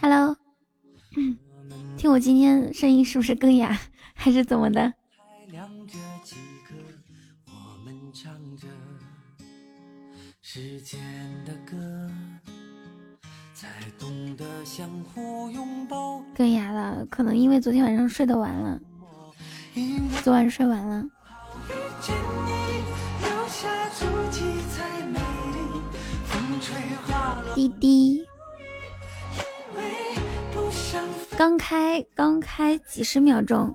Hello，听我今天声音是不是更哑，还是怎么的？更哑了，可能因为昨天晚上睡得晚了，昨晚睡晚了。滴滴，刚开刚开几十秒钟。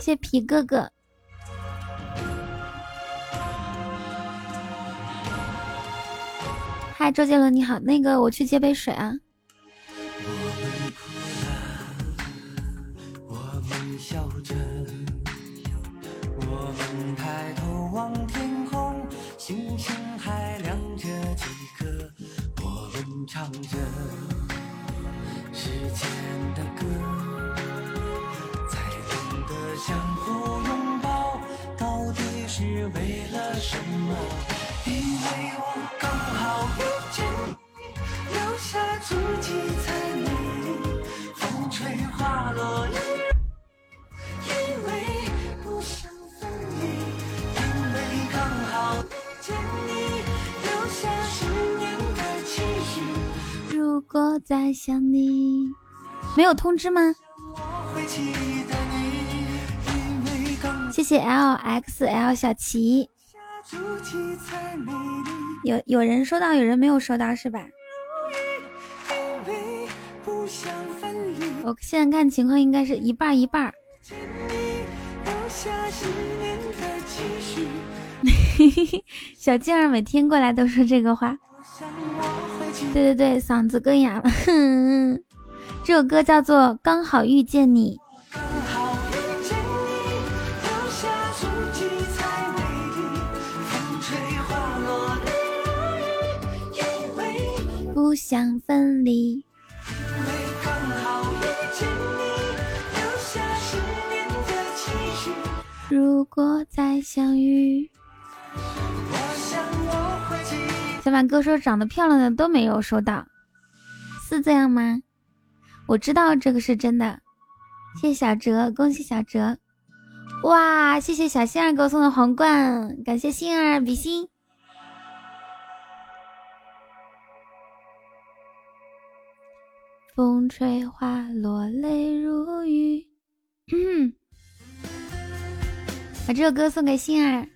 谢皮哥哥。嗨，周杰伦你好，那个我去接杯水啊。唱着时间的歌，才懂得相互拥抱到底是为了什么。因为我刚好遇见你，留下足迹才美丽，风吹花落泪。果再想你，没有通知吗？谢谢 L X L 小齐。有有人收到，有人没有收到是吧？我现在看情况应该是一半一半。小静儿每天过来都说这个话。对对对，嗓子更哑了。这首歌叫做《刚好遇见你》。不想分离。如果再相遇，小马哥说长得漂亮的都没有收到，是这样吗？我知道这个是真的。谢谢小哲，恭喜小哲！哇，谢谢小星儿给我送的皇冠，感谢星儿比心。风吹花落，泪如雨。把这首歌送给心儿。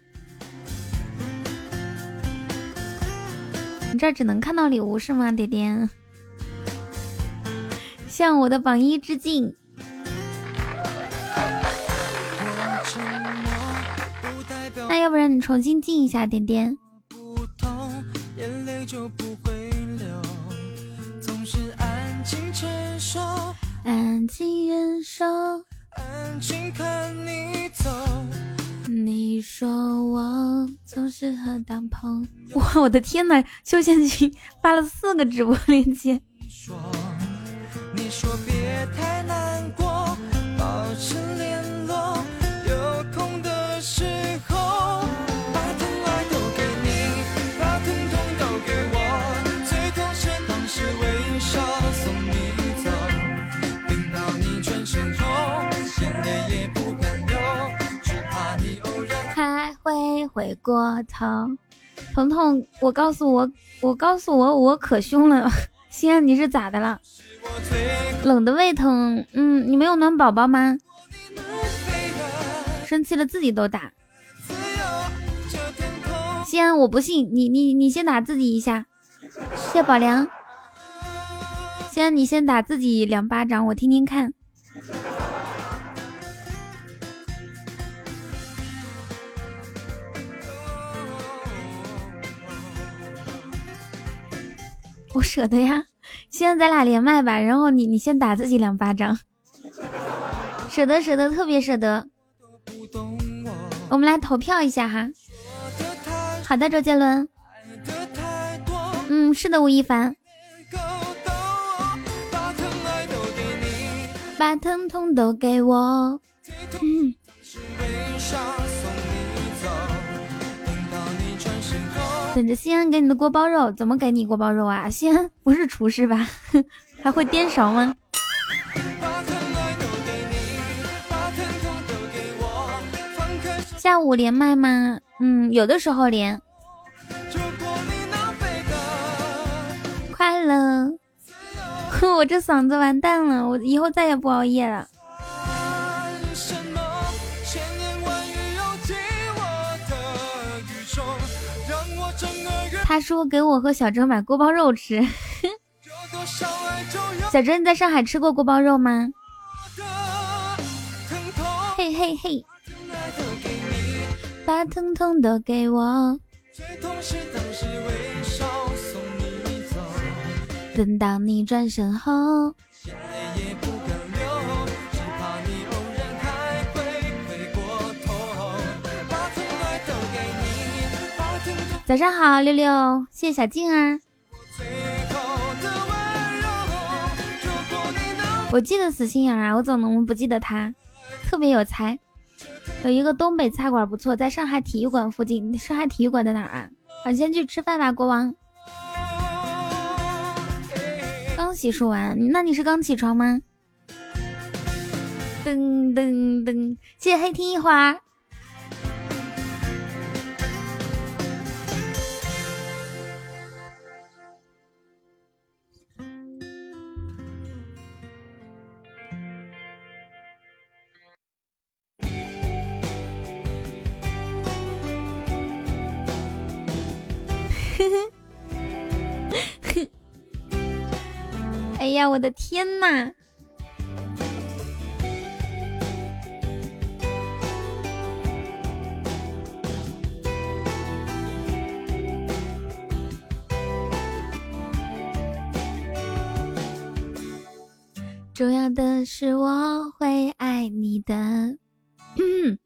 你这儿只能看到礼物是吗，点点？向我的榜一致敬。那要不然你重新进一下，点点。安静忍受，安静看你走。你说我总是和当朋友。哇，我的天呐，休闲区发了四个直播链接。你说别太难会回过头。彤彤，我告诉我，我告诉我，我可凶了。西安，你是咋的了？冷的胃疼，嗯，你没有暖宝宝吗？生气了自己都打。西安，我不信，你你你先打自己一下。谢宝良，西安，你先打自己两巴掌，我听听看。不舍得呀，现在咱俩连麦吧。然后你你先打自己两巴掌，舍得舍得，特别舍得。我们来投票一下哈。好的，周杰伦。嗯，是的，吴亦凡。把疼痛都给我。嗯。等着西安给你的锅包肉，怎么给你锅包肉啊？西安不是厨师吧？还会颠勺吗？下午连麦吗？嗯，有的时候连。快乐，我这嗓子完蛋了，我以后再也不熬夜了。他说给我和小哲买锅包肉吃。小哲，你在上海吃过锅包肉吗？嘿嘿嘿。把疼痛都给我。等到你转身后。早上好，六六，谢谢小静啊。我记得死心眼啊，我怎么能不记得他？特别有才。有一个东北菜馆不错，在上海体育馆附近。上海体育馆在哪儿啊？我先去吃饭吧，国王。刚洗漱完，那你是刚起床吗？噔噔噔，谢谢黑听一会儿。呀，我的天呐！重要的是我会爱你的。嗯，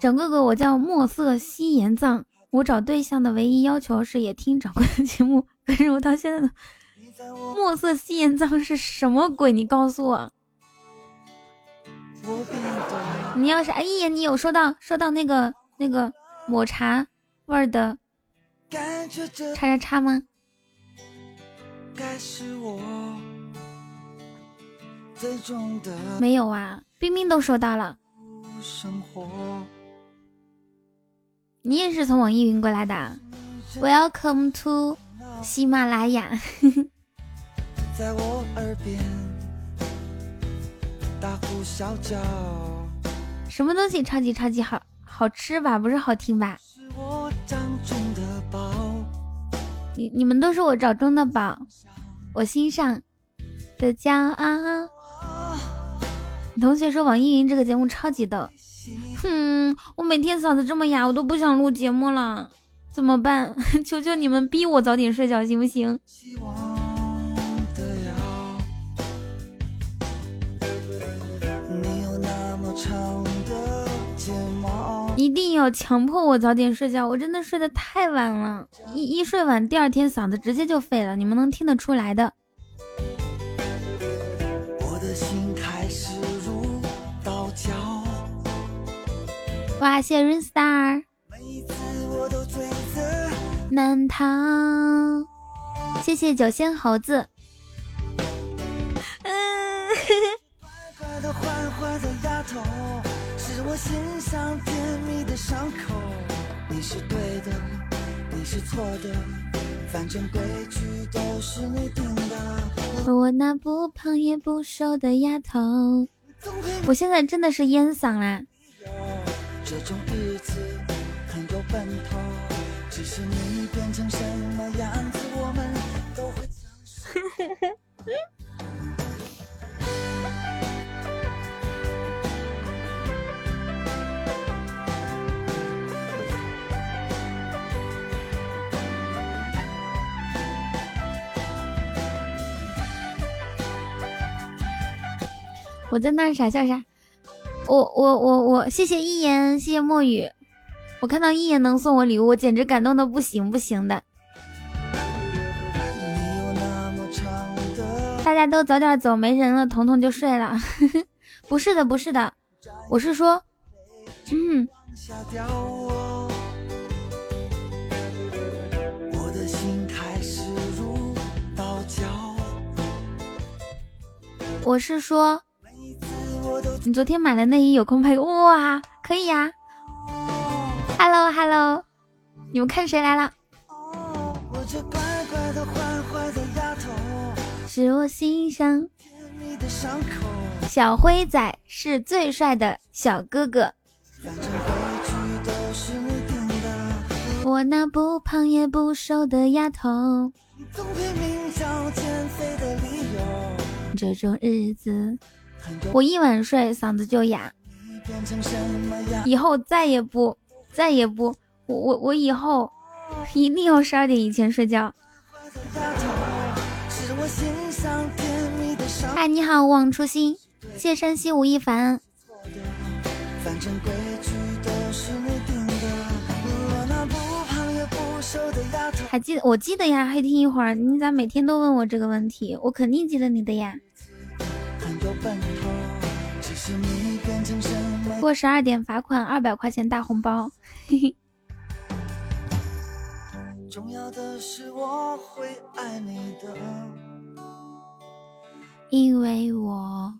长哥哥，我叫墨色西岩藏。我找对象的唯一要求是也听掌柜的节目，可是我到现在都墨色吸烟脏是什么鬼？你告诉我，你要是哎呀，你有收到收到那个那个抹茶味儿的叉叉叉吗？没有啊，冰冰都收到了。你也是从网易云过来的，Welcome to 喜马拉雅。什么东西超级超级好好吃吧？不是好听吧？你你们都是我找中的宝，我心上的骄傲。同学说网易云这个节目超级逗。哼，我每天嗓子这么哑，我都不想录节目了，怎么办？求求你们逼我早点睡觉，行不行？一定要强迫我早点睡觉，我真的睡得太晚了，一一睡晚，第二天嗓子直接就废了，你们能听得出来的。哇，谢谢 Rain Star，难逃。谢谢九仙猴子。嗯。我那不胖也不瘦的丫头，我现在真的是烟嗓啦。这种日子很有奔头，只是你变成什么样子，我们都会 我在那傻笑啥？我我我我，谢谢一言，谢谢墨雨。我看到一言能送我礼物，我简直感动的不行不行的。大家都早点走，没人了，彤彤就睡了。不是的，不是的，我是说，嗯。我是说，你昨天买的内衣有空拍哇？可以呀。Hello Hello，你们看谁来了？是我心上小灰仔是最帅的小哥哥。我那不胖也不瘦的丫头。这种日子，我一晚睡嗓子就哑。以后再也不，再也不，我我我以后一定要十二点以前睡觉。嗨，你好，望初心，谢山西吴亦凡。还记得？我记得呀，黑听一会儿。你咋每天都问我这个问题？我肯定记得你的呀。过十二点罚款二百块钱大红包，嘿嘿。因为我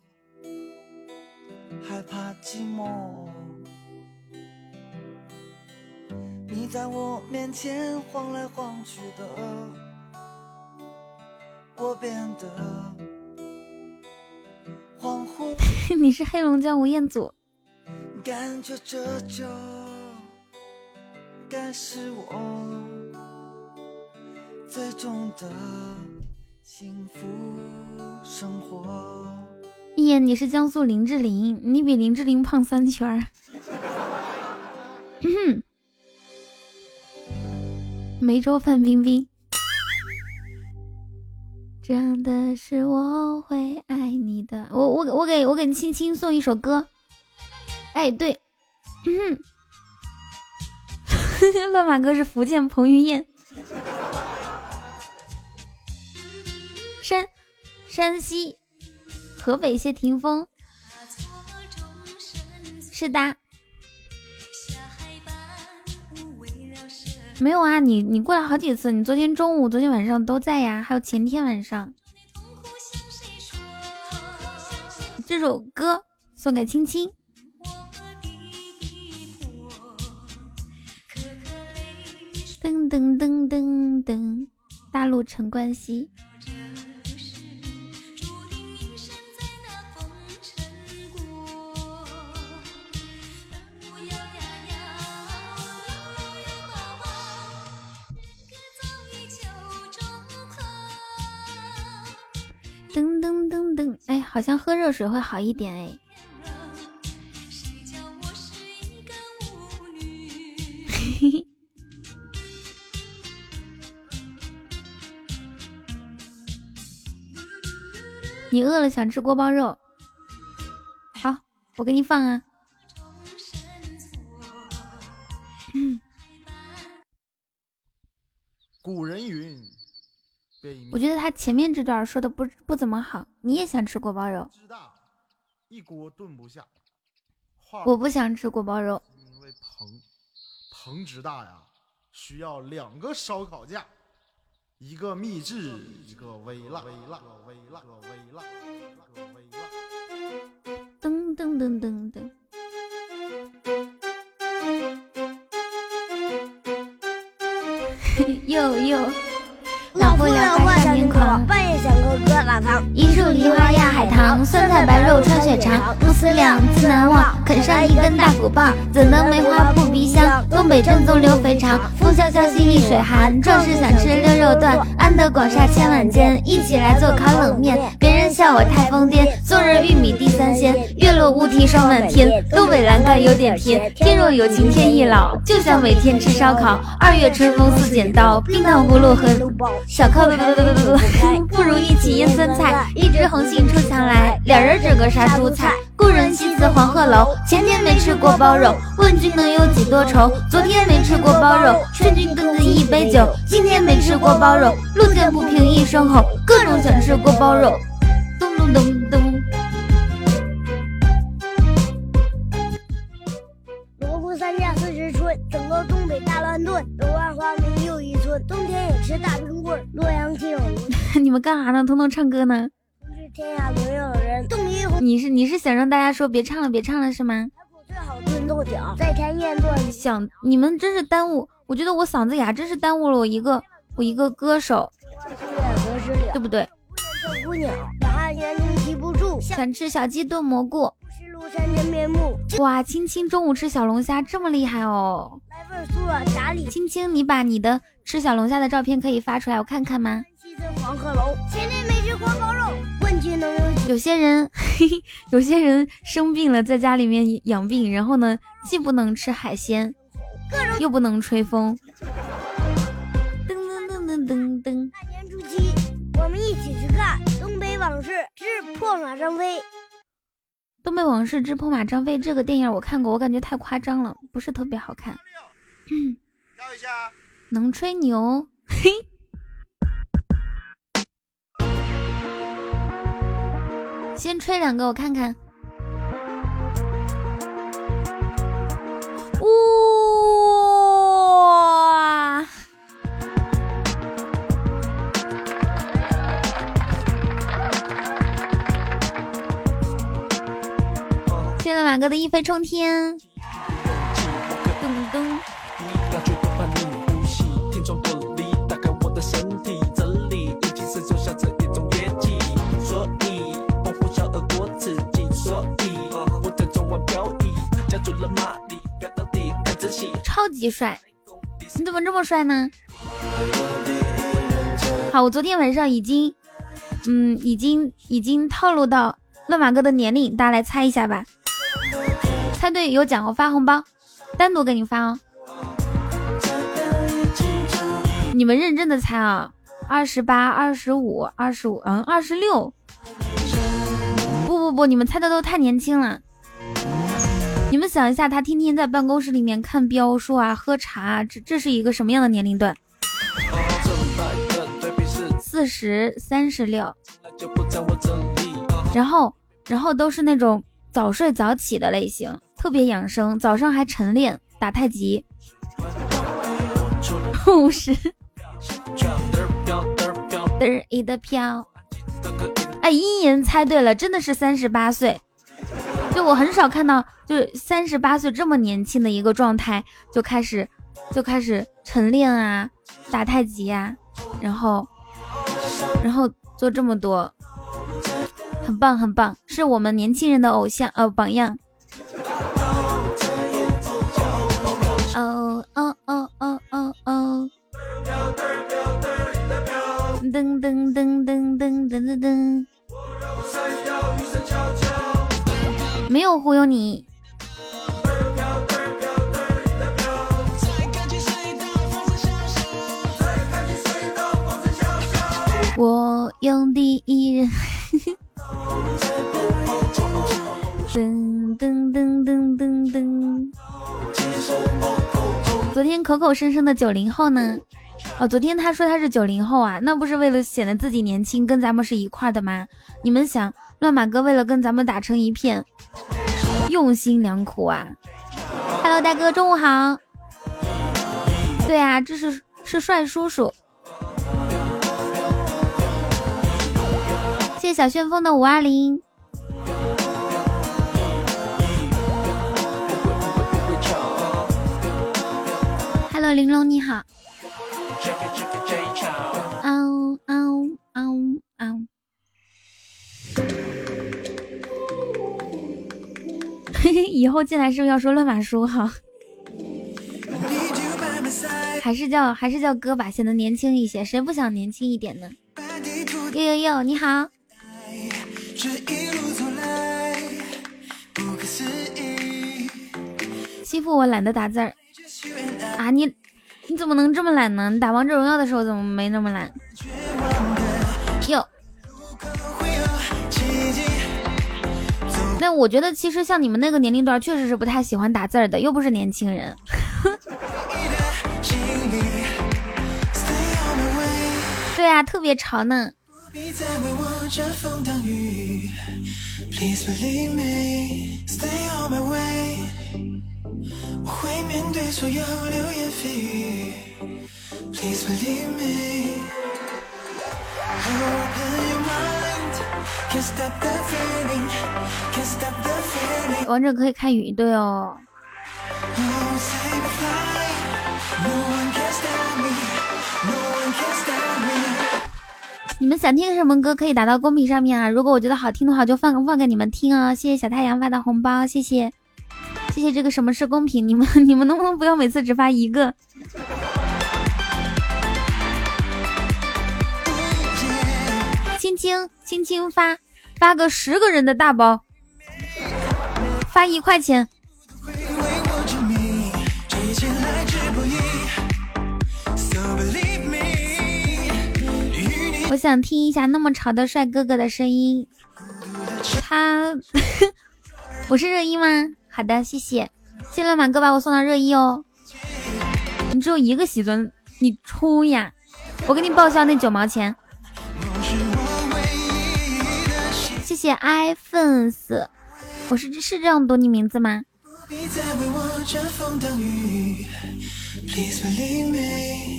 害怕寂寞，你在我面前晃来晃去的，我变得 恍惚。你是黑龙江吴彦祖。感觉这就该是我最终的幸福生活。一眼，你是江苏林志玲，你比林志玲胖三圈儿。梅州范冰冰。真的是我会爱你的，我我我给我给青青送一首歌，哎对，嗯，乱马哥是福建彭于晏，山山西河北谢霆锋，是的。没有啊，你你过来好几次，你昨天中午、昨天晚上都在呀，还有前天晚上。这首歌送给青青。噔噔噔噔，大陆陈冠希。噔噔噔噔，哎，好像喝热水会好一点哎。你饿了想吃锅包肉？好，我给你放啊。古人云。我觉得他前面这段说的不不怎么好。你也想吃锅包肉？一锅炖不下。我不想吃锅包肉。因为棚棚之大呀，需要两个烧烤架，一个秘制，一个微辣，微辣，微辣，微辣，微辣。噔噔噔噔噔。又又。老夫老花少年狂，半夜想哥哥老唐。一树梨花压海棠，酸菜白肉穿血肠，不思量，自难忘。啃上一根大骨棒，怎能梅花扑鼻香？东北正宗溜肥肠，风萧萧兮易水寒。壮士想吃溜肉段，安得广厦千万间？一起来做烤冷面，别人笑我太疯癫。送人玉米地三鲜，月落乌啼霜满天。东北蓝盖有点甜，天若有情天亦老，就想每天吃烧烤。二月春风似剪刀，冰糖葫芦和。小靠不不不不不，不如一起腌酸菜。一枝红杏出墙来，两人整个杀猪菜。故人西辞黄鹤楼，前天没吃锅包肉，问君能有几多愁？昨天没吃锅包肉，劝君更尽一杯酒。今天没吃锅包肉，路见不平一声吼，各种想吃锅包肉。咚咚咚咚。锣鼓三下四十春，整个东北大乱炖。柳暗花明又一村，冬天也吃大冰棍。洛阳亲友 你们干啥呢？通通唱歌呢？天下总有人。你是你是想让大家说别唱了别唱了是吗？最好炖豆角，再添燕炖。想你们真是耽误，我觉得我嗓子哑真是耽误了我一个我一个歌手，对不对？小姑娘，两岸猿声啼不住。想吃小鸡炖蘑菇。是庐山真面目。哇，青青中午吃小龙虾这么厉害哦！来份酥软炸里。青青，你把你的吃小龙虾的照片可以发出来我看看吗？黄鹤楼，前天没吃锅包肉。问君能有？有些人，嘿嘿，有些人生病了，在家里面养病，然后呢，既不能吃海鲜，又不能吹风。噔噔噔噔噔噔。大年初七，我们一起去看《东北往事之破马张飞》。东北往事之破马张飞这个电影我看过，我感觉太夸张了，不是特别好看。嗯，一下，能吹牛，嘿。先吹两个我看看。哇！谢谢马哥的一飞冲天。超级帅，你怎么这么帅呢？好，我昨天晚上已经，嗯，已经已经透露到乱马哥的年龄，大家来猜一下吧。猜对有奖，我发红包，单独给你发哦。你们认真的猜啊，二十八、二十五、二十五，嗯，二十六。不不不，你们猜的都太年轻了。你们想一下，他天天在办公室里面看标书啊，喝茶，这这是一个什么样的年龄段？四十三十六，然后然后都是那种早睡早起的类型，特别养生，早上还晨练打太极。五十，嘚儿一的飘，哎，一言猜对了，真的是三十八岁。就我很少看到，就三十八岁这么年轻的一个状态就开始，就开始晨练啊，打太极啊，然后，然后做这么多，很棒很棒，是我们年轻人的偶像呃榜样。哦哦哦哦哦哦，噔噔噔噔噔噔噔噔。没有忽悠你。我用第一人。噔噔噔噔噔噔。昨天口口声声的九零后呢？哦，昨天他说他是九零后啊，那不是为了显得自己年轻，跟咱们是一块的吗？你们想？乱马哥为了跟咱们打成一片，用心良苦啊！Hello，大哥，中午好。对啊，这是是帅叔叔。谢谢小旋风的五二零。Hello，玲珑你好。嗷嗷嗷嗷。以后进来是不是要说乱码书哈？还是叫还是叫哥吧，显得年轻一些。谁不想年轻一点呢？呦呦呦，你好。欺负我懒得打字儿啊？你你怎么能这么懒呢？你打王者荣耀的时候怎么没那么懒？哟。那我觉得其实像你们那个年龄段，确实是不太喜欢打字的，又不是年轻人。对啊，特别潮呢。王者可以开语音对哦。你们想听什么歌，可以打到公屏上面啊！如果我觉得好听的话，就放放给你们听啊！谢谢小太阳发的红包，谢谢，谢谢这个什么是公屏？你们 你们能不能不要每次只发一个？轻轻轻轻发发个十个人的大包，发一块钱。我想听一下那么潮的帅哥哥的声音。他，我是热一吗？好的，谢谢，谢谢满哥把我送到热一哦。你只有一个喜尊，你出呀！我给你报销那九毛钱。谢谢 iPhones，我是是这样读你名字吗？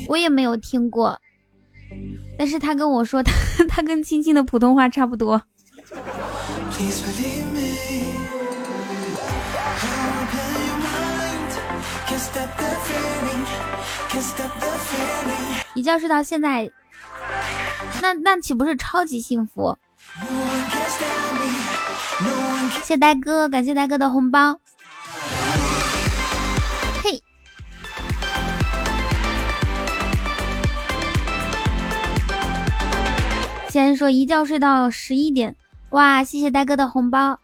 我也没有听过。但是他跟我说，他 他跟青青的普通话差不多。一觉睡到现在，那那岂不是超级幸福？谢呆哥，感谢呆哥的红包。嘿先说一觉睡到十一点，哇！谢谢呆哥的红包，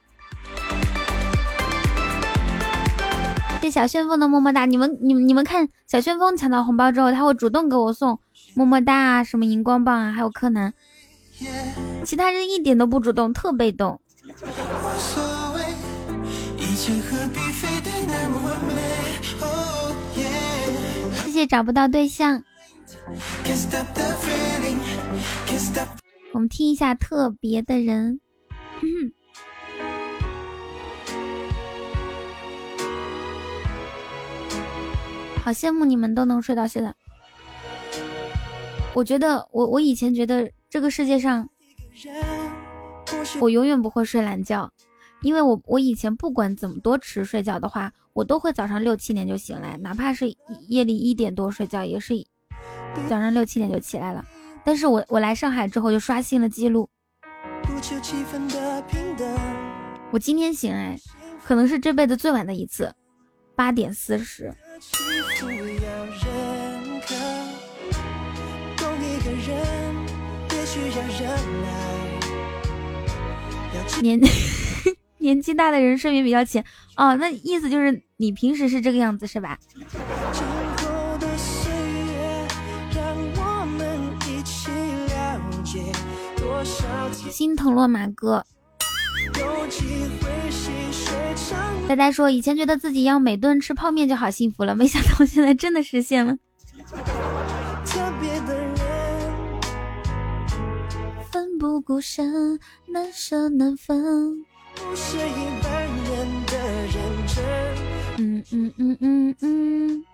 谢小旋风的么么哒。你们、你们、你们看，小旋风抢到红包之后，他会主动给我送么么哒啊，什么荧光棒啊，还有柯南。其他人一点都不主动，特被动。谢谢找不到对象。我们听一下特别的人，好羡慕你们都能睡到现在。我觉得我我以前觉得这个世界上，我永远不会睡懒觉，因为我我以前不管怎么多迟睡觉的话，我都会早上六七点就醒来，哪怕是夜里一点多睡觉，也是早上六七点就起来了。但是我我来上海之后就刷新了记录。我今天醒来，可能是这辈子最晚的一次，八点四十。年 年纪大的人睡眠比较浅哦，那意思就是你平时是这个样子是吧？心疼落马哥。呆呆说，以前觉得自己要每顿吃泡面就好幸福了，没想到现在真的实现了。不顾身，难舍难分。嗯嗯嗯嗯嗯。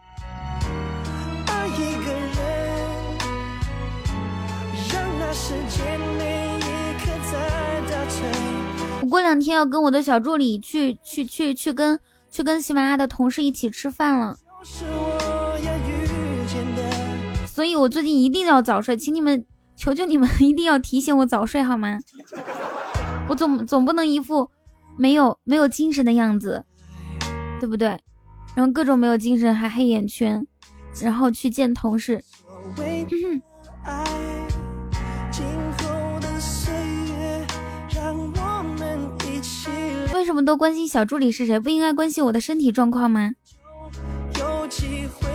我过两天要跟我的小助理去去去去跟去跟喜马拉雅的同事一起吃饭了，所以我最近一定要早睡，请你们求求你们一定要提醒我早睡好吗？我总总不能一副没有没有精神的样子，对不对？然后各种没有精神，还黑眼圈，然后去见同事。为什么都关心小助理是谁？不应该关心我的身体状况吗？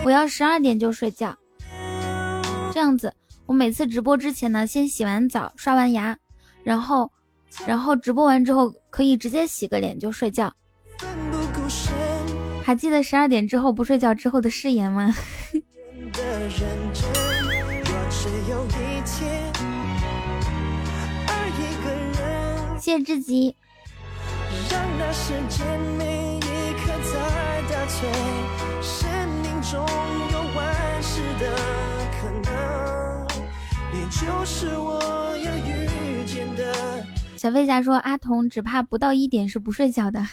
我要十二点就睡觉，这样子，我每次直播之前呢，先洗完澡、刷完牙，然后，然后直播完之后可以直接洗个脸就睡觉。还记得十二点之后不睡觉之后的誓言吗？谢知己。小飞侠说：“阿童只怕不到一点是不睡觉的。”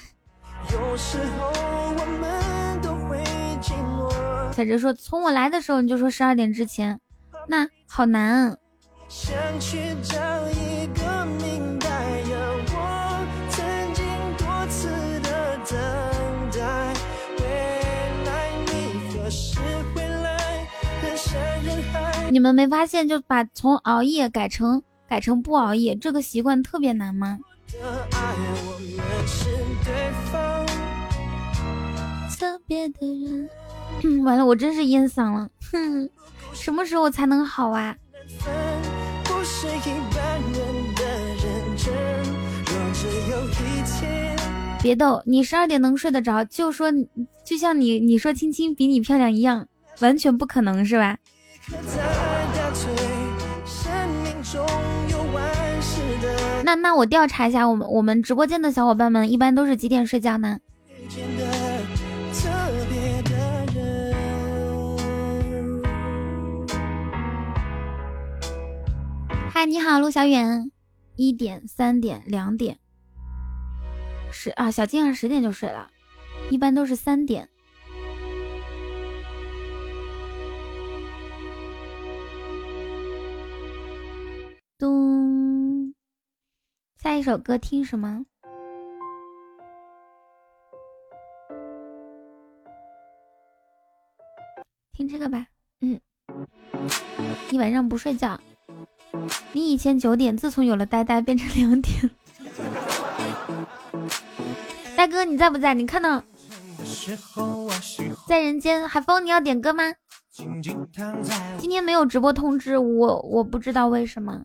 小哲说：“从我来的时候你就说十二点之前，那好难。”你们没发现就把从熬夜改成改成不熬夜这个习惯特别难吗？特别的人，完了，我真是咽嗓了，哼，什么时候才能好啊？别逗，你十二点能睡得着，就说就像你你说青青比你漂亮一样，完全不可能是吧？那那我调查一下，我们我们直播间的小伙伴们一般都是几点睡觉呢？嗨，你好，陆小远。一点、三点、两点，十啊，小静儿十点就睡了，一般都是三点。咚，下一首歌听什么？听这个吧。嗯，一晚上不睡觉。你以前九点，自从有了呆呆变成两点。大哥你在不在？你看到在人间，海风你要点歌吗？今天没有直播通知我，我不知道为什么。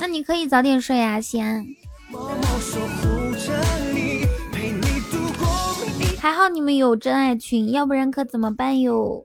那你可以早点睡啊，西安。还好你们有真爱群，要不然可怎么办哟？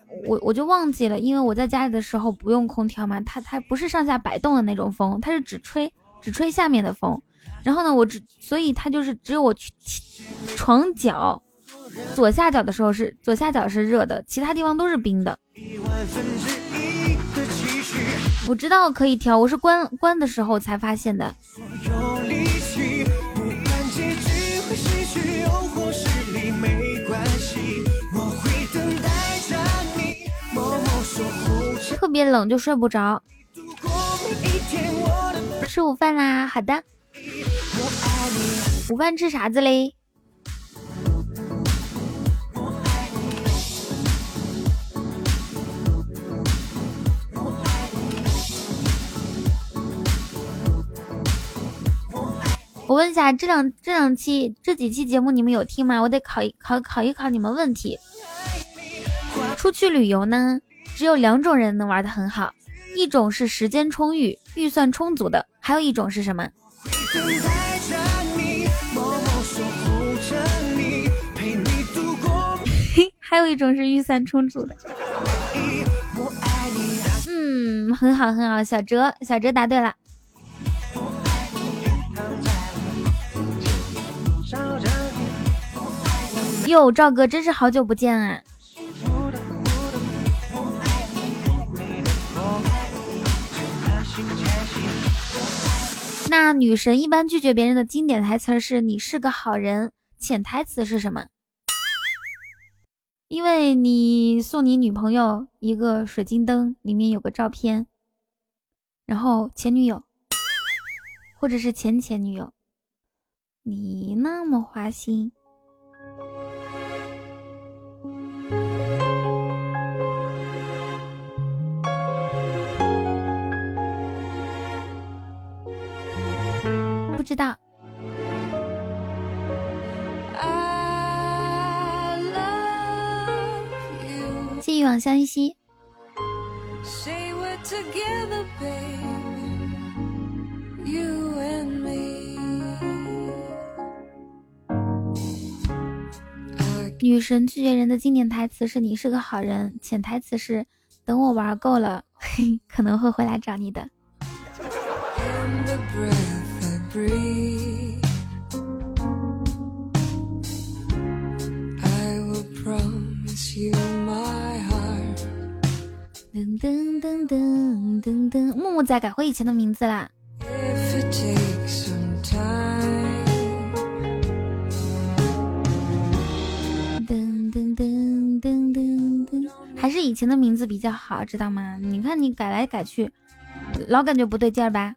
我我就忘记了，因为我在家里的时候不用空调嘛，它它不是上下摆动的那种风，它是只吹只吹下面的风。然后呢，我只所以它就是只有我去床脚左下角的时候是左下角是热的，其他地方都是冰的。我知道可以调，我是关关的时候才发现的。特别冷就睡不着，吃午饭啦。好的，午饭吃啥子嘞？我问一下，这两这两期这几期节目你们有听吗？我得考一考考一考你们问题。出去旅游呢？只有两种人能玩的很好，一种是时间充裕、预算充足的，还有一种是什么？还有一种是预算充足的。嗯，很好很好，小哲，小哲答对了。哟，赵哥，真是好久不见啊！那女神一般拒绝别人的经典台词是“你是个好人”，潜台词是什么？因为你送你女朋友一个水晶灯，里面有个照片，然后前女友，或者是前前女友，你那么花心。一往相惜。女神拒绝人的经典台词是“你是个好人”，潜台词是“等我玩够了，可能会回来找你的”。噔噔，木木仔改回以前的名字啦。噔噔噔噔噔，还是以前的名字比较好，知道吗？你看你改来改去，老感觉不对劲儿吧？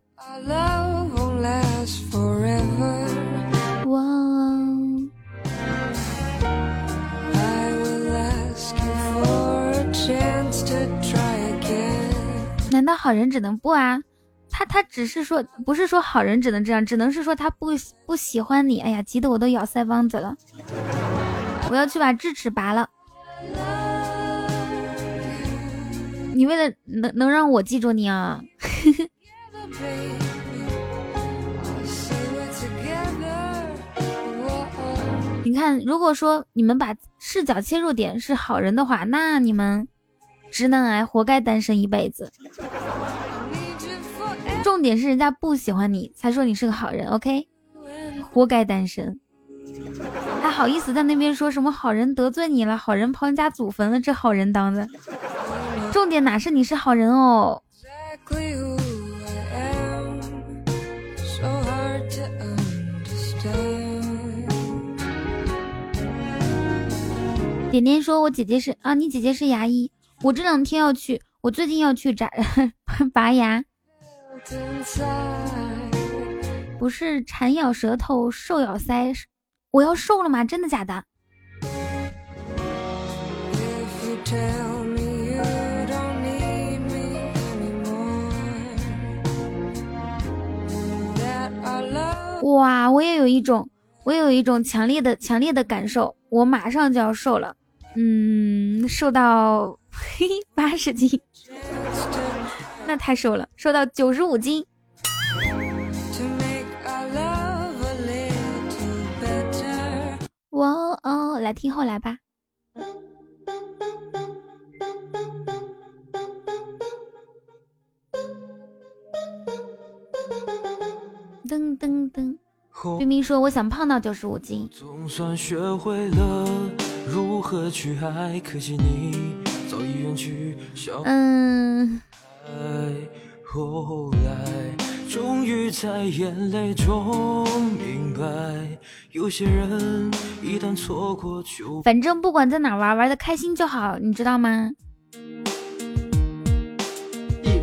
难道好人只能不啊？他他只是说，不是说好人只能这样，只能是说他不不喜欢你。哎呀，急得我都咬腮帮子了，我要去把智齿拔了。你为了能能让我记住你啊？你看，如果说你们把视角切入点是好人的话，那你们。直男癌，活该单身一辈子。重点是人家不喜欢你，才说你是个好人。OK，活该单身，还好意思在那边说什么好人得罪你了，好人刨人家祖坟了，这好人当的。重点哪是你是好人哦？点点说，我姐姐是啊，你姐姐是牙医。我这两天要去，我最近要去扎 拔牙，不是馋咬舌头，瘦咬腮，我要瘦了吗？真的假的？哇，我也有一种，我也有一种强烈的、强烈的感受，我马上就要瘦了，嗯，瘦到。嘿，八十斤，那太瘦了，瘦到九十五斤。哇哦，来听后来吧。噔噔噔，冰冰说：“我想胖到九十五斤。”总算学会了如何去爱，可惜你。嗯。后来，终于在眼泪中明白，有些人一旦错过就反正不管在哪玩，玩的开心就好，你知道吗？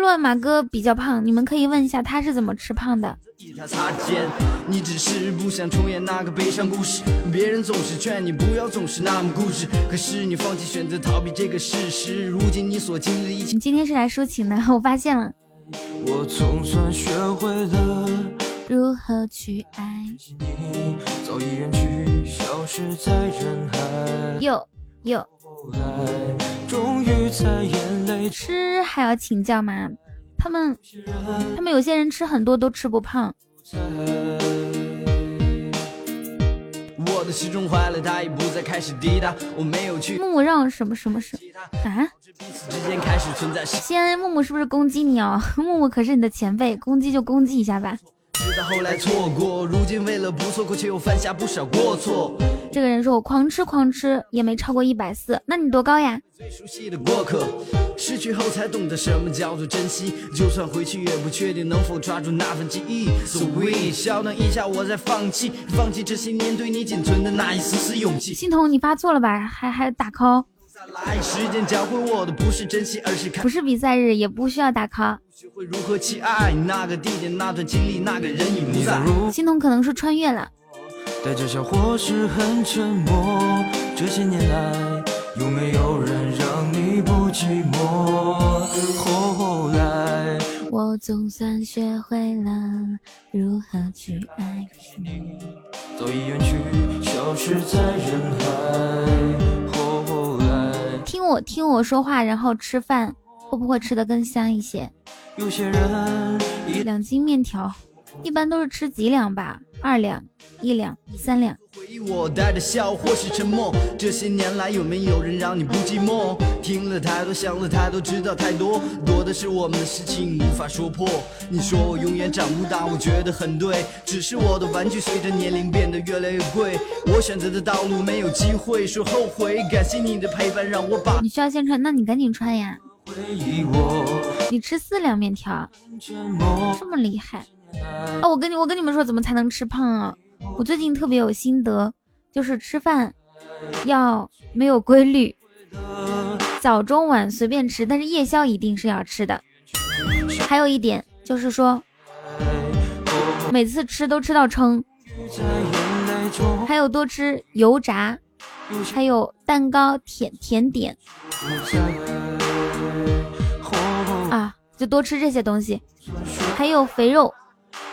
乱马哥比较胖，你们可以问一下他是怎么吃胖的。别人总是劝你不要总是那么固执，可是你放弃选择逃避这个事实。如今你所经历的一切，你今天是来抒情的，我发现了。我总算学会了如何去爱你，早已远去，消失在人海。吃还要请教吗？他们他们有些人吃很多都吃不胖。木木让什么什么什啊？西安木木是不是攻击你哦？木木可是你的前辈，攻击就攻击一下吧。这个人说我狂吃狂吃也没超过一百四，那你多高呀？失去后才懂得什么叫做珍惜，就算回去也不确定能否抓住那份记忆。So we，稍等一下，我在放弃，放弃这些年对你仅存的那一丝丝勇气。心彤，你发错了吧？还还打 call？时间教会我的不是珍惜，而是不是比赛日，也不需要打 call。学会如何去爱那个地点，那段经历，那个人已不在。可能是穿越了。带着笑或是很沉默，这些年来。有没有人让你不寂寞？后来，我总算学会了如何去爱你。早已远去，消失在人海。后来，听我听我说话，然后吃饭，会不会吃的更香一些？有些人，两斤面条，一般都是吃几两吧？二两。一两三两。回忆我带着笑或是沉默，这些年来有没有人让你不寂寞？听了太多，想了太多，知道太多，多的是我们的事情无法说破。你说我永远长不大，我觉得很对，只是我的玩具随着年龄变得越来越贵。我选择的道路没有机会说后悔，感谢你的陪伴，让我把。你需要先穿，那你赶紧穿呀。你吃四两面条，这么厉害啊！我跟你我跟你们说，怎么才能吃胖啊？我最近特别有心得，就是吃饭要没有规律，早中晚随便吃，但是夜宵一定是要吃的。还有一点就是说，每次吃都吃到撑，还有多吃油炸，还有蛋糕、甜甜点啊，就多吃这些东西，还有肥肉。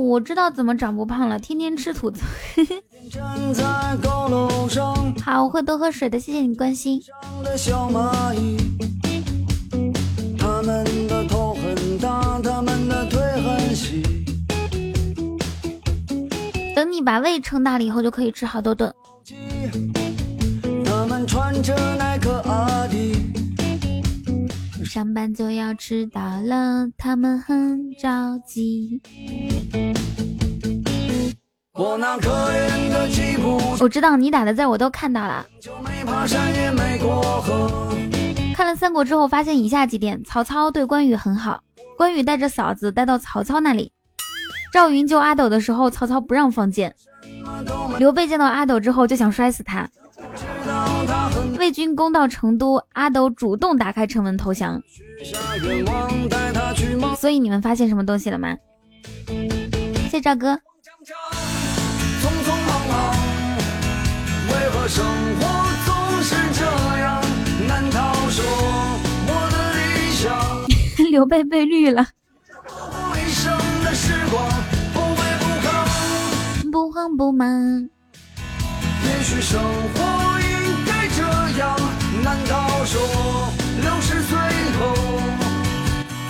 我知道怎么长不胖了，天天吃土。”好，我会多喝水的，谢谢你关心。等你把胃撑大了以后，就可以吃好多顿。上班就要迟到了，他们很着急。我知道你打的字我都看到了。看了三国之后，发现以下几点：曹操对关羽很好，关羽带着嫂子带到曹操那里；赵云救阿斗的时候，曹操不让放箭；刘备见到阿斗之后就想摔死他；魏军攻到成都，阿斗主动打开城门投降。所以你们发现什么东西了吗？谢谢赵哥。生活总是这样，难道说我的理想？刘备被绿了。不慌不忙。也许生活说六十岁后？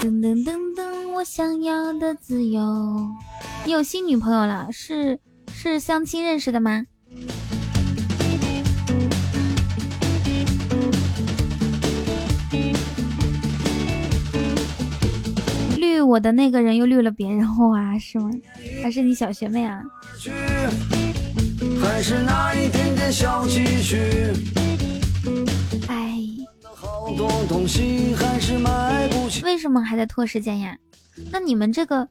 噔噔噔噔，我想要的自由。你有新女朋友了？是是相亲认识的吗？绿我的那个人又绿了别人，哇，是吗？还是你小学妹啊？还是那一点点小积蓄，为什么还在拖时间呀？那你们这个，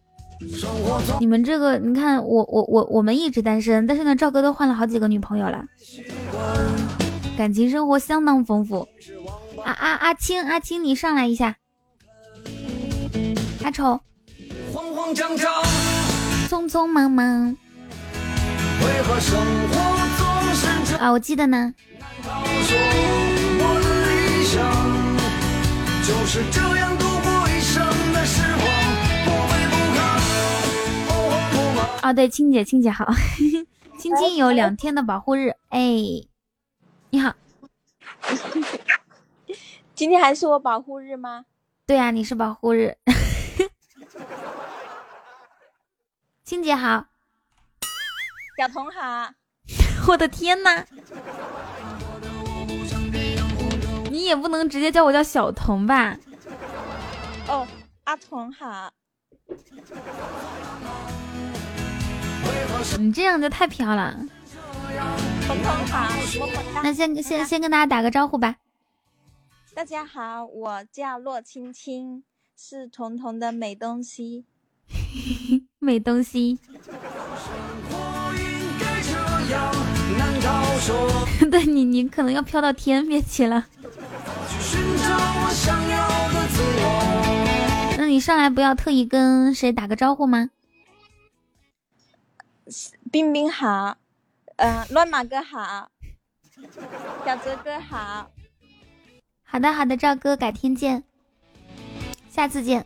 你们这个，你看我我我我们一直单身，但是呢，赵哥都换了好几个女朋友了，感情生活相当丰富。啊啊阿青阿青，你上来一下。阿丑，慌慌张张匆匆忙忙。为何啊，我记得呢。哦，对，青姐，青姐好，青青有两天的保护日，哎，你好，今天还是我保护日吗？对呀，你是保护日，青姐好，小童好，我的天呐，你也不能直接叫我叫小童吧？哦，阿童好。你这样就太飘了。彤彤好，那先先先跟大家打个招呼吧。大家好，我叫洛青青，是彤彤的美东西。美东西。对你，你可能要飘到天边去了。那你上来不要特意跟谁打个招呼吗？冰冰好，呃，乱马哥好，小泽哥好，好的好的，赵哥，改天见，下次见。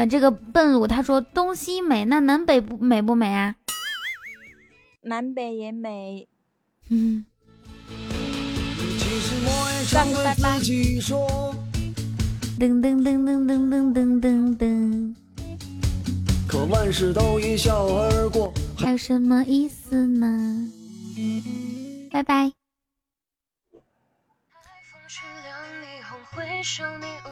呃，这个笨鲁他说东西美，那南北不美不美啊？南北也美。嗯。上个拜拜。噔噔噔噔噔噔噔噔噔。可万事都一笑而过，还有什么意思呢？拜拜。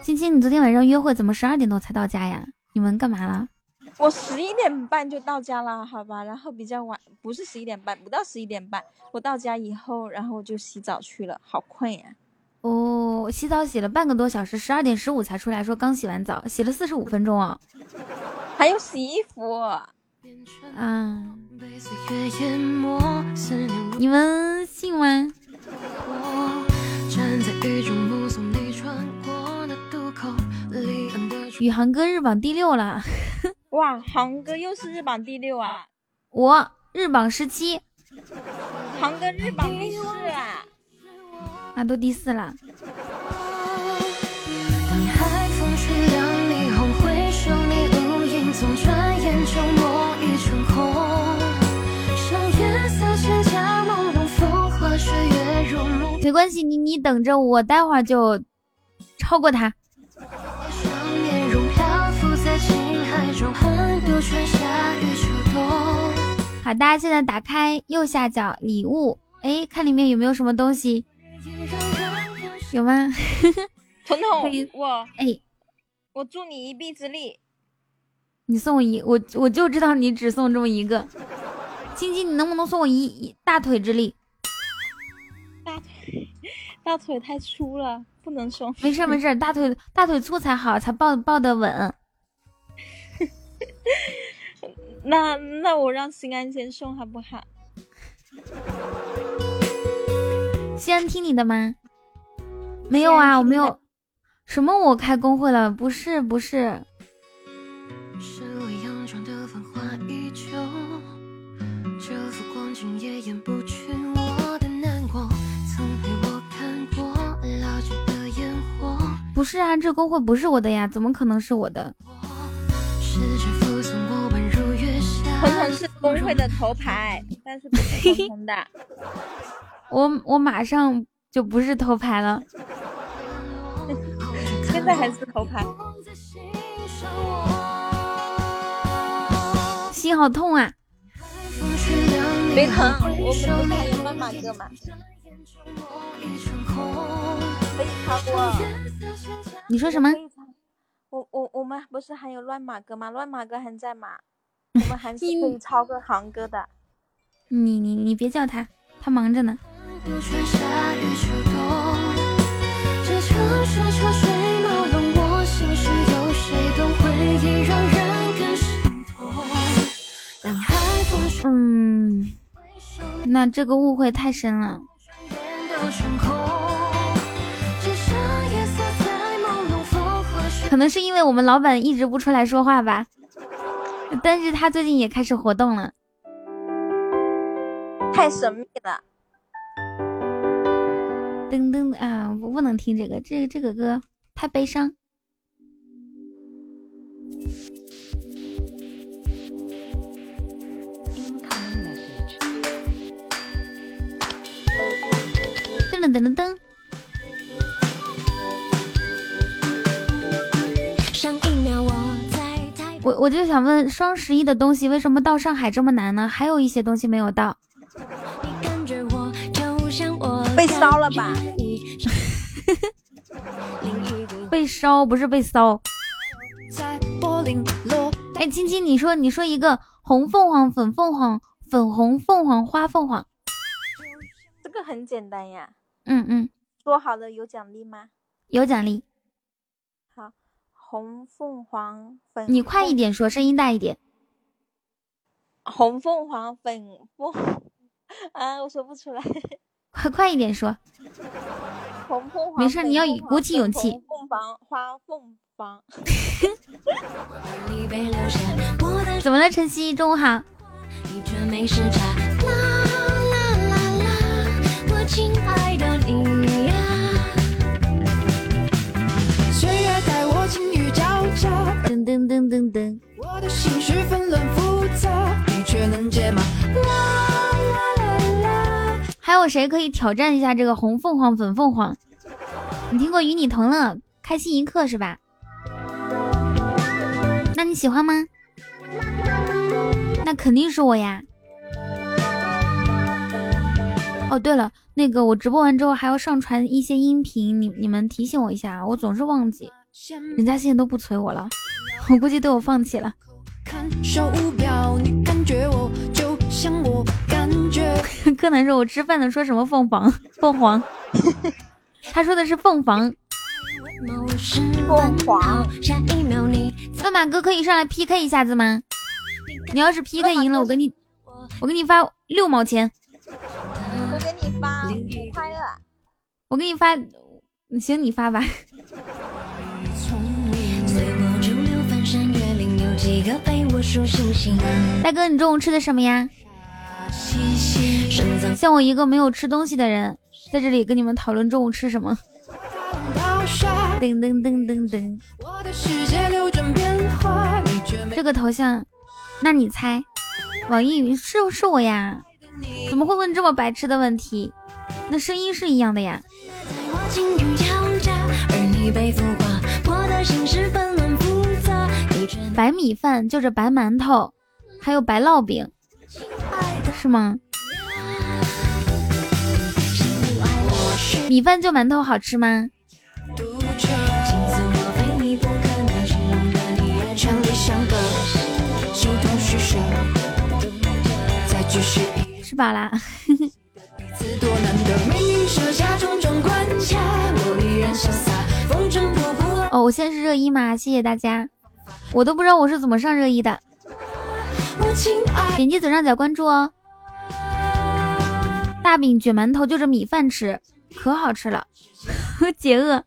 青青，你昨天晚上约会怎么十二点多才到家呀？你们干嘛了？我十一点半就到家了，好吧，然后比较晚，不是十一点半，不到十一点半，我到家以后，然后我就洗澡去了，好困呀。哦，洗澡洗了半个多小时，十二点十五才出来，说刚洗完澡，洗了四十五分钟啊，还有洗衣服嗯。你们信吗？宇航哥日榜第六了，哇，航哥又是日榜第六啊！我日榜十七，航哥日榜第四啊！那都第四了。没关系，你你等着，我待会儿就超过他。好，大家现在打开右下角礼物，哎，看里面有没有什么东西。有吗？彤彤，我哎，我助你一臂之力。你送我一，我我就知道你只送这么一个。青青，你能不能送我一一大腿之力？大腿，大腿太粗了，不能送。没事没事，大腿大腿粗才好，才抱抱得稳。那那我让心安先送好不好？心安听你的吗？没有啊，我没有。什么？我开工会了？不是，不是。不是啊，这公会不是我的呀，怎么可能是我的？彤彤是公会的头牌，但是不是彤彤的。我我马上就不是头牌了，现在还是头牌，心好痛啊！别疼，我们不是还有斑马哥吗？可以超过。你说什么？我我我们不是还有乱马哥吗？乱马哥还在吗？我们还是可以超过航哥的。你你你别叫他，他忙着呢。嗯，那这个误会太深了。可能是因为我们老板一直不出来说话吧。但是他最近也开始活动了，太神秘了。噔噔啊，我不能听这个，这个这个歌太悲伤。噔噔噔噔。我我就想问，双十一的东西为什么到上海这么难呢？还有一些东西没有到。被烧了吧？被烧不是被骚。哎，青青，你说你说一个红凤凰、粉凤凰、粉红凤凰、花凤凰，这个很简单呀。嗯嗯，说好了有奖励吗？有奖励。好，红凤凰粉。你快一点说，声音大一点。红凤凰粉凤啊，我说不出来。快快一点说。红凤凰。没事，你要鼓起勇气。凤凰花凤凰。怎么了，晨曦？中午好。我亲爱的噔噔我的心绪纷乱复杂，你却能解码。啦啦啦啦。还有谁可以挑战一下这个红凤凰粉凤凰？你听过与你同乐开心一刻是吧？那你喜欢吗？那肯定是我呀。哦，对了。那个我直播完之后还要上传一些音频，你你们提醒我一下，我总是忘记，人家现在都不催我了，我估计对我放弃了。柯南说：“我吃饭的说什么凤凰凤凰？他说的是凤凰。凤凰。那马哥可以上来 PK 一下子吗？你要是 PK 赢了，我给你我给你发六毛钱。”发拍了，我给你发，行你发吧。大哥，你中午吃的什么呀？像我一个没有吃东西的人，在这里跟你们讨论中午吃什么。噔噔噔噔噔。这个头像，那你猜？网易云是是我呀？怎么会问这么白痴的问题？那声音是一样的呀。白米饭就是白馒头，还有白烙饼，是吗？米饭就馒头好吃吗？吃饱啦。哦，我现在是热议吗？谢谢大家，我都不知道我是怎么上热议的。点击左上角关注哦。大饼卷馒头就着米饭吃，可好吃了，解饿。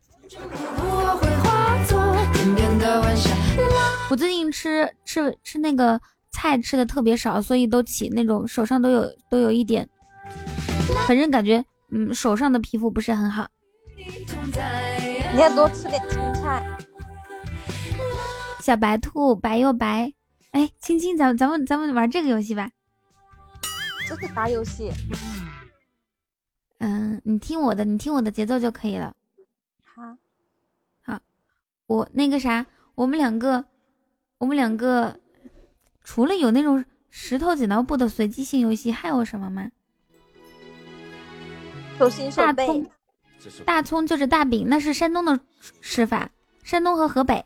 我最近吃吃吃那个菜吃的特别少，所以都起那种手上都有都有一点。反正感觉，嗯，手上的皮肤不是很好。你要多吃点青菜。小白兔白又白，哎，青青，咱咱们咱们玩这个游戏吧。这是啥游戏？嗯，你听我的，你听我的节奏就可以了。好，好，我那个啥，我们两个，我们两个，除了有那种石头剪刀布的随机性游戏，还有什么吗？大葱，大葱就是大饼，那是山东的吃法，山东和河北。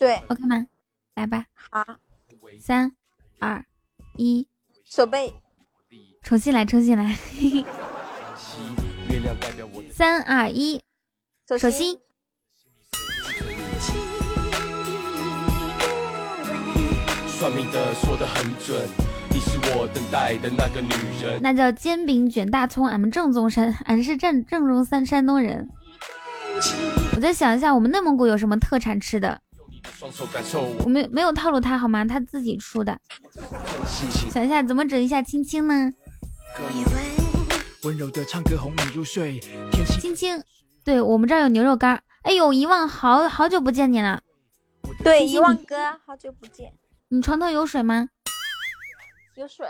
对，OK 吗？来吧。好，三二一，手背。重新来，重新来。三二一，手心。算命的说的很准，你是我等待的那个女人。那叫煎饼卷大葱，俺们正宗山，俺是正正宗山山东人。我再想一下，我们内蒙古有什么特产吃的？我没没有套路他好吗？他自己出的。想一下怎么整一下青青呢？青青，对我们这儿有牛肉干。哎呦，遗忘，好好久不见你了。对，遗忘哥，好久不见。你床头有水吗？有水。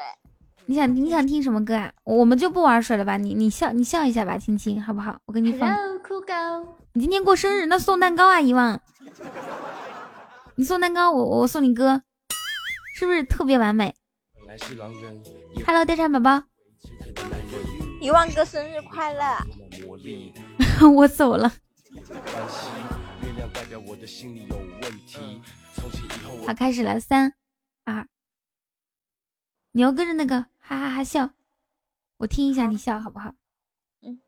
你想你想听什么歌啊？我们就不玩水了吧？你你笑你笑一下吧，青青，好不好？我给你放。酷狗。你今天过生日，那送蛋糕啊，遗忘。你送蛋糕，我我送你歌，是不是特别完美？Hello，电扇宝宝。一万哥生日快乐。我走了。好，开始了，三二，你要跟着那个哈哈哈笑，我听一下你笑好不好？嗯，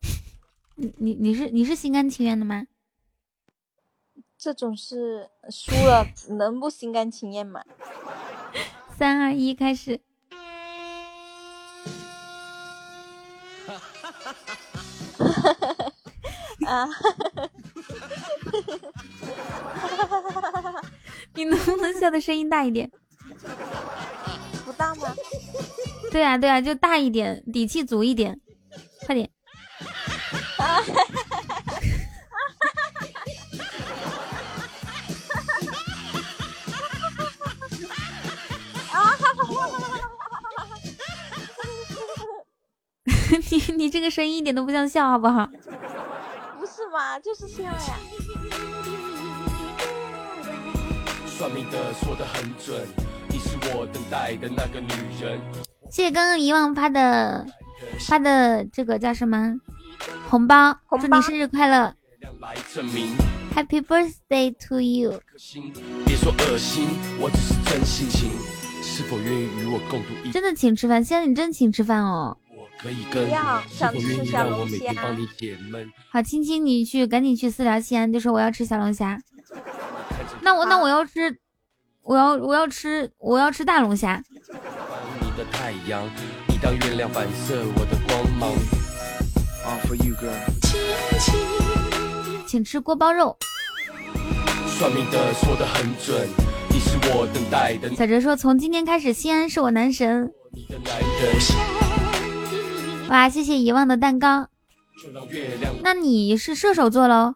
你你你是你是心甘情愿的吗？这种事输了能不心甘情愿吗？三二一，开始。啊！你能不能笑的声音大一点？不大吗？对啊，对啊，就大一点，底气足一点，快点！你 你这个声音一点都不像笑，好不好？不是嘛，就是笑呀。算命的说的很准，你是我等待的那个女人谢谢刚刚遗忘发的发的这个叫什么红包，祝你生日快乐，Happy Birthday to you 别说恶心，我只是真性情。是否愿意与我共度一。真的请吃饭，现在你真请吃饭哦。不要，想吃小龙虾。好，青青，你去赶紧去私聊西安，就说我要吃小龙虾。那我那我要吃，我要我要吃我要吃大龙虾。请吃锅包肉。小哲说，从今天开始，西安是我男神。哇，谢谢遗忘的蛋糕。那你是射手座喽？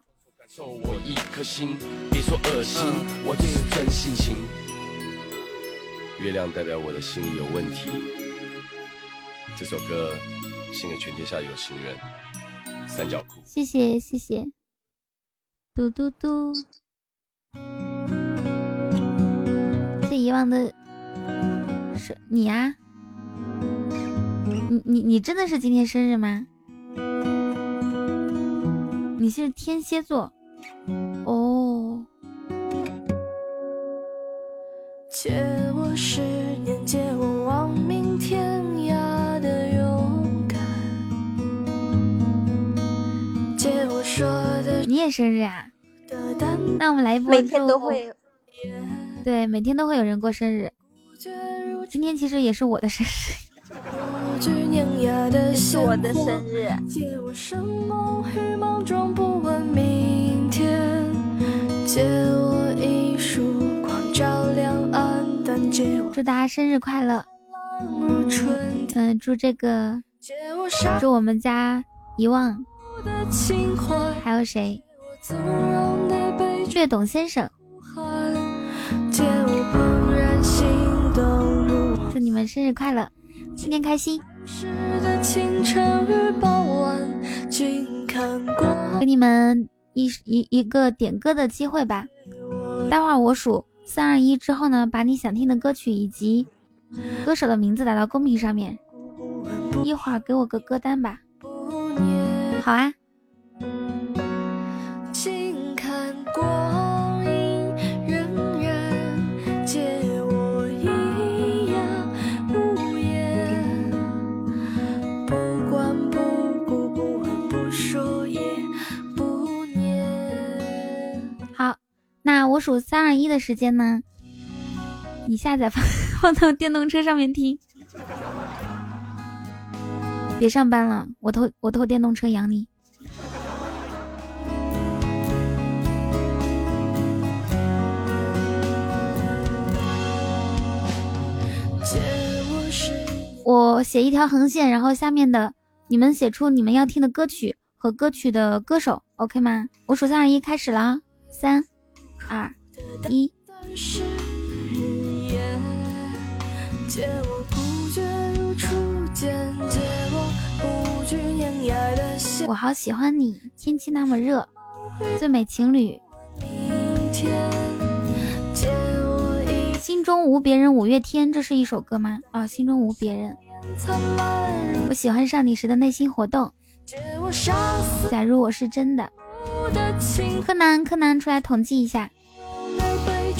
月亮代表我的心里有问题。这首歌献给全天下有情人。三角裤。谢谢谢谢。嘟嘟嘟。这遗忘的是你呀？你你你真的是今天生日吗？你是天蝎座哦。借我十年，借我亡命天涯的勇敢，借我说的。你也生日啊？那我们来一波。每天都会。对，每天都会有人过生日。今天其实也是我的生日。是我的生日。祝大家生日快乐！嗯，祝这个，祝我们家遗忘，还有谁？略懂先生，祝你们生日快乐！新年开心！给你们一一一个点歌的机会吧。待会儿我数三二一之后呢，把你想听的歌曲以及歌手的名字打到公屏上面。一会儿给我个歌单吧。好啊。那我数三二一的时间呢，你下载放放到电动车上面听。别上班了，我偷我偷电动车养你。我写一条横线，然后下面的你们写出你们要听的歌曲和歌曲的歌手，OK 吗？我数三二一，开始了，三二一。我好喜欢你，天气那么热，最美情侣。心中无别人，五月天，这是一首歌吗？啊，心中无别人。我喜欢上你时的内心活动。假如我是真的。柯南，柯南，出来统计一下。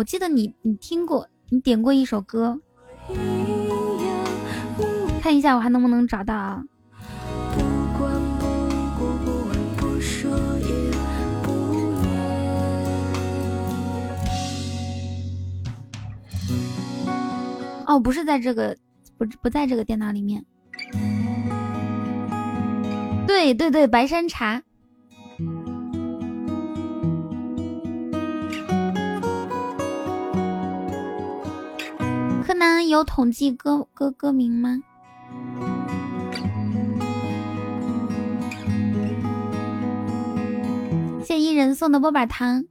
我记得你你听过，你点过一首歌，看一下我还能不能找到啊？哦，不是在这个，不不在这个电脑里面。对对对，白山茶。柯南有统计歌歌歌名吗？谢一人送的波板糖。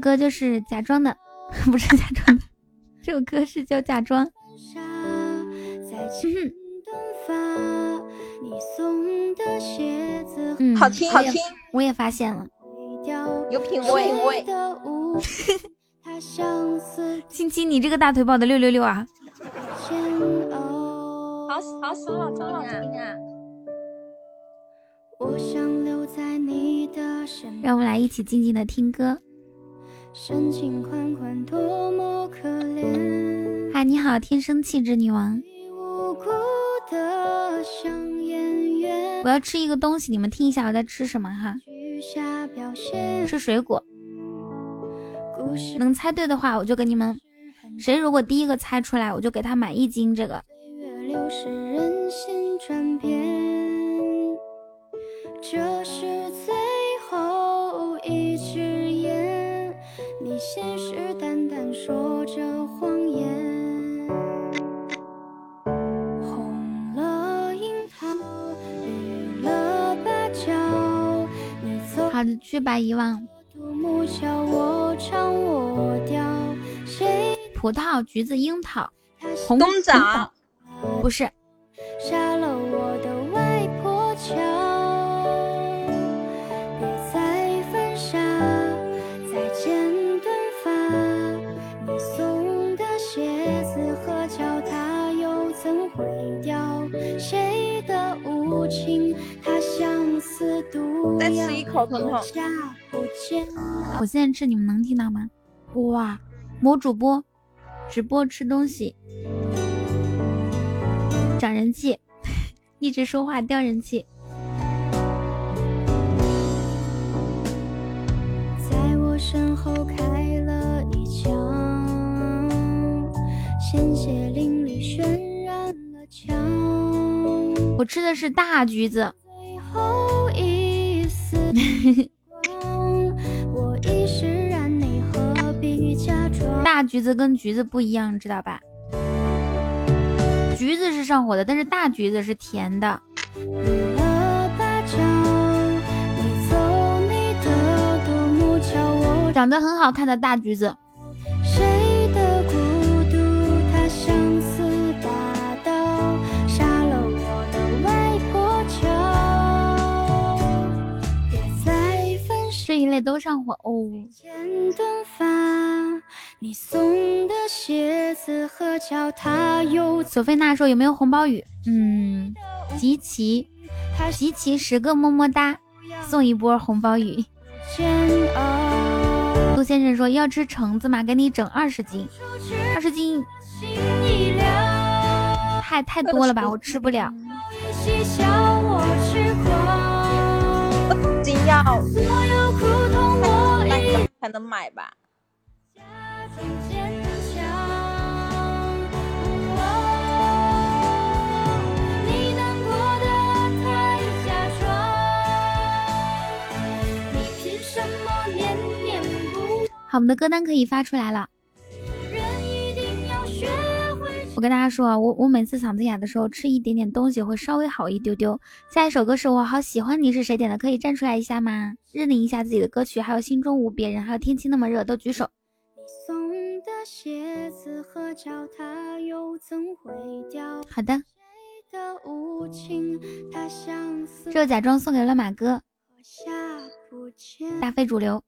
歌就是假装的，不是假装的。这首歌是叫假装。嗯，好听好听，我也发现了，有品味。亲亲，你这个大腿抱的六六六啊！好好爽，好听啊！让我们来一起静静的听歌。深情款款，多么可怜。嗨，你好，天生气质女王。我要吃一个东西，你们听一下我在吃什么哈。吃水果。能猜对的话，我就给你们。谁如果第一个猜出来，我就给他买一斤这个。这是最信誓旦旦说着谎言。红了樱桃，绿了芭蕉。好的，去吧遗忘。葡萄、橘子、樱桃、红冬枣，不是。再吃一口，彤彤。我现在吃，你们能听到吗？哇，某主播直播吃东西，涨人气，一直说话掉人气。在我身后开了一枪，鲜血淋漓渲染了墙。我吃的是大橘子。大橘子跟橘子不一样，知道吧？橘子是上火的，但是大橘子是甜的。长得很好看的大橘子。一类都上火哦。索菲娜说有没有红包雨？嗯，集齐，集齐十个么么哒，送一波红包雨。杜先生说要吃橙子吗？给你整二十斤，二十斤，太太多了吧，我吃不了。金要才能买吧。好，我们的歌单可以发出来了。我跟大家说，我我每次嗓子哑的时候，吃一点点东西会稍微好一丢丢。下一首歌是我好喜欢你，是谁点的？可以站出来一下吗？认领一下自己的歌曲，还有心中无别人，还有天气那么热，都举手。好的。这假装送给了马哥，大非主流。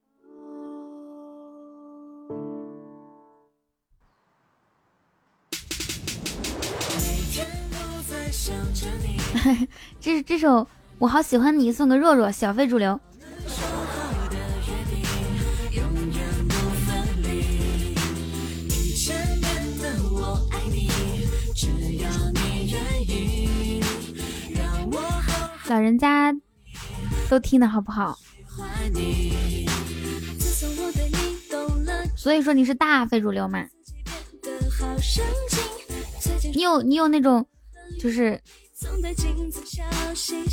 这是这首我好喜欢你，送个若若小非主流。老人家都听的好不好？所以说你是大非主流嘛？你有你有那种。就是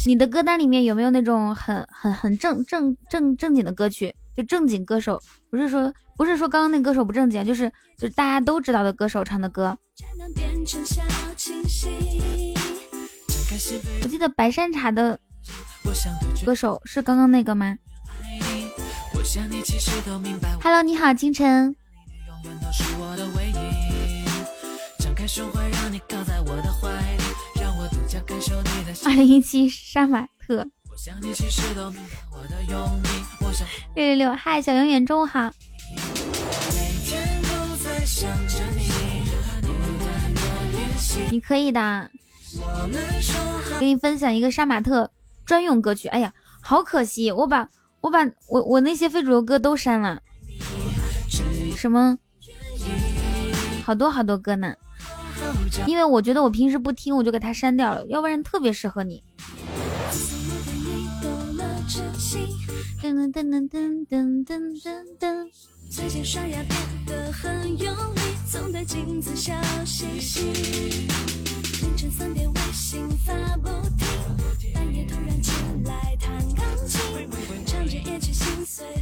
你的歌单里面有没有那种很很很正正正正经的歌曲？就正经歌手，不是说不是说刚刚那歌手不正经，就是就是大家都知道的歌手唱的歌。我记得白山茶的歌手是刚刚那个吗？Hello，你好，清晨。二零一七杀马特，六六六，嗨，小永远，中午好。你可以的，给你分享一个杀马特专用歌曲。哎呀，好可惜，我把我把我我那些非主流歌都删了，什么好多好多歌呢。因为我觉得我平时不听，我就给它删掉了，要不然特别适合你。噔噔噔噔噔噔噔噔。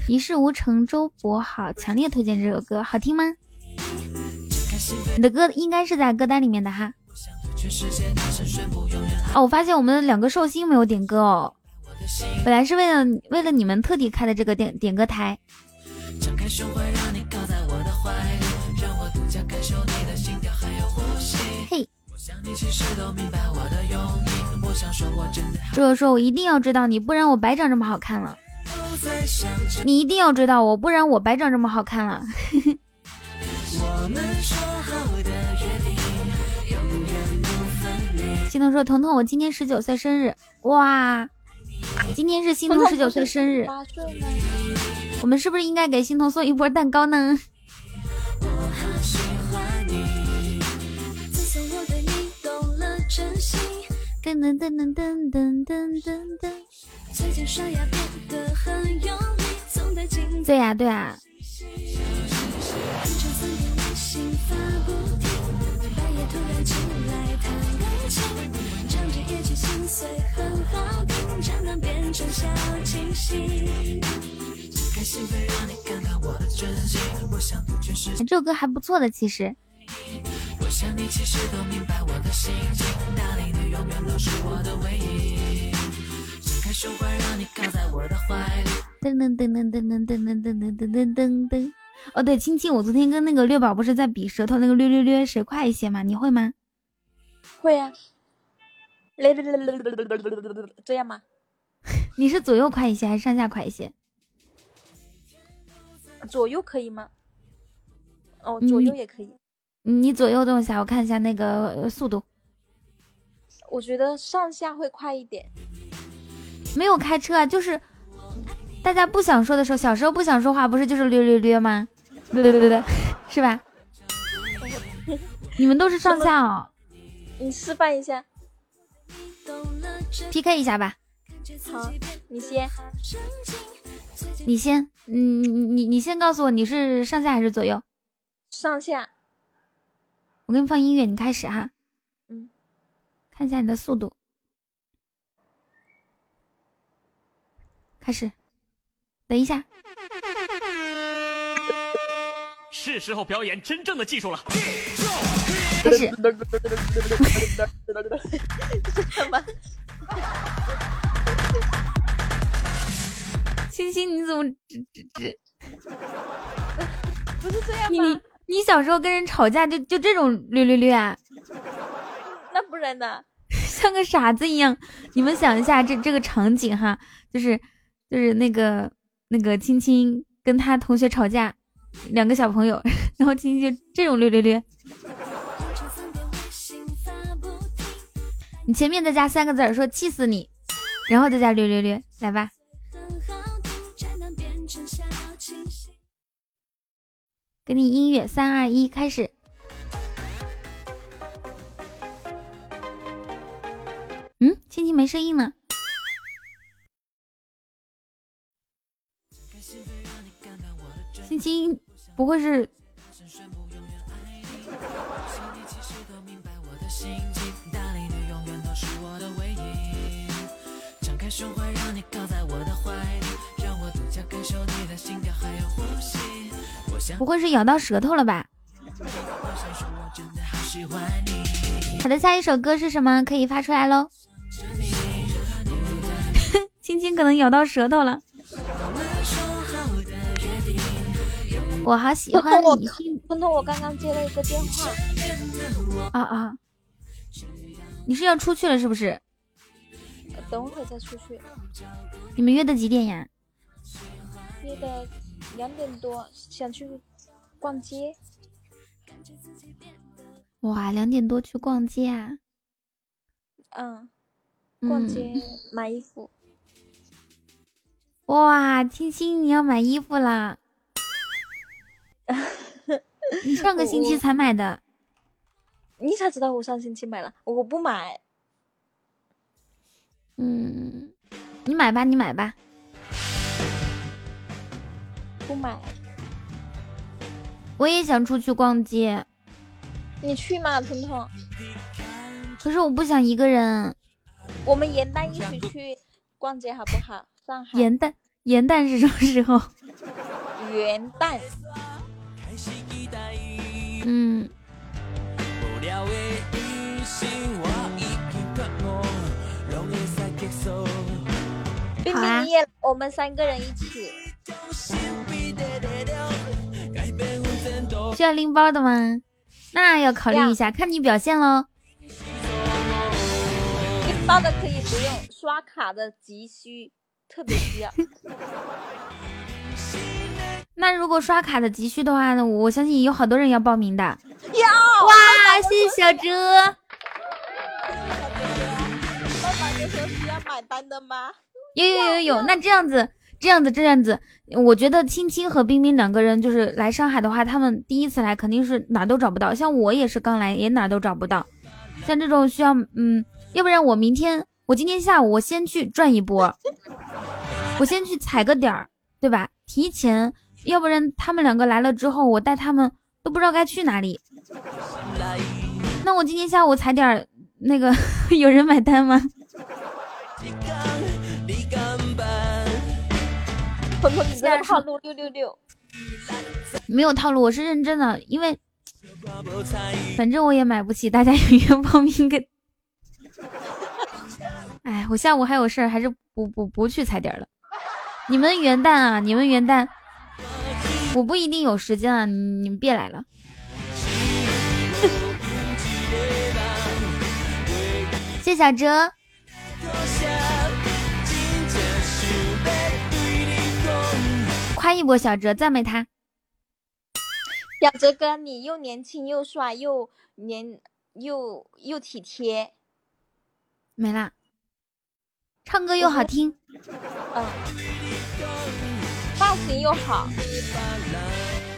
一事无成，周柏豪强烈推荐这首歌，好听吗？你的歌应该是在歌单里面的哈。哦，我发现我们两个寿星没有点歌哦。本来是为了为了你们特地开的这个点点歌台。嘿。如果说我一定要追到你，不然我白长这么好看了。你一定要追到我，不然我白长这么好看了。心彤说：“彤彤，我今天十九岁生日，哇！今天是心彤十九岁生日，我们是不是应该给心彤送一波蛋糕呢？”噔噔噔噔噔噔噔噔。对呀对呀。这首歌还不错的，其实。噔噔噔噔噔噔噔噔噔噔噔噔。哦，对，亲亲，我昨天跟那个六宝不是在比舌头那个略略略谁快一些吗？你会吗？会呀。这样吗？你是左右快一些还是上下快一些？左右可以吗？哦，左右也可以。你左右动一下，我看一下那个速度。我觉得上下会快一点。没有开车啊，就是大家不想说的时候，小时候不想说话，不是就是略略略吗？略略略略，是吧？你们都是上下哦。你示范一下，PK 一下吧。好，你先。你先，你你你你先告诉我你是上下还是左右？上下。我给你放音乐，你开始哈。嗯。看一下你的速度。开始。等一下。是时候表演真正的技术了。开始。什么？星星，你怎么这这这？不是这样吗？你你小时候跟人吵架就就这种略略略啊？那不然呢？像个傻子一样。你们想一下这这个场景哈，就是就是那个那个青青跟他同学吵架，两个小朋友，然后青青就这种略略略。你前面再加三个字说气死你，然后再加略略略，来吧。给你音乐，三二一，开始。嗯，青青没声音呢。青青不会是？不会是咬到舌头了吧？好的，下一首歌是什么？可以发出来喽。青青可能咬到舌头了。我好喜欢你。彤彤，我刚刚接了一个电话。啊啊！你是要出去了是不是？等会再出去。你们约的几点呀？约的。两点多想去逛街，哇，两点多去逛街啊？嗯，逛街买衣服。哇，青青你要买衣服啦？你上个星期才买的。你咋知道我上星期买了？我不买。嗯，你买吧，你买吧。不买，我也想出去逛街。你去吗，彤彤。可是我不想一个人。我们元旦一起去逛街好不好？上海。元旦，元旦是什么时候？元旦。嗯。冰冰你也，我们三个人一起。需要拎包的吗？那要考虑一下，看你表现喽。拎包的可以不用，刷卡的急需，特别需要。那如果刷卡的急需的话呢？我相信有好多人要报名的。有哇！谢谢小哲。爸爸有时候需要！买单的吗？有有有有，那这样子。这样子，这样子，我觉得青青和冰冰两个人就是来上海的话，他们第一次来肯定是哪都找不到。像我也是刚来，也哪都找不到。像这种需要，嗯，要不然我明天，我今天下午我先去转一波，我先去踩个点儿，对吧？提前，要不然他们两个来了之后，我带他们都不知道该去哪里。那我今天下午踩点儿，那个 有人买单吗？套路六六六，没有套路，我是认真的，因为反正我也买不起，大家踊跃报名给。哎，我下午还有事儿，还是不不不去踩点了。你们元旦啊，你们元旦，我不一定有时间啊，你们别来了。谢小哲。夸一波小哲，赞美他。小哲哥，你又年轻又帅又年又又体贴。没啦。唱歌又好听。嗯。发型又好。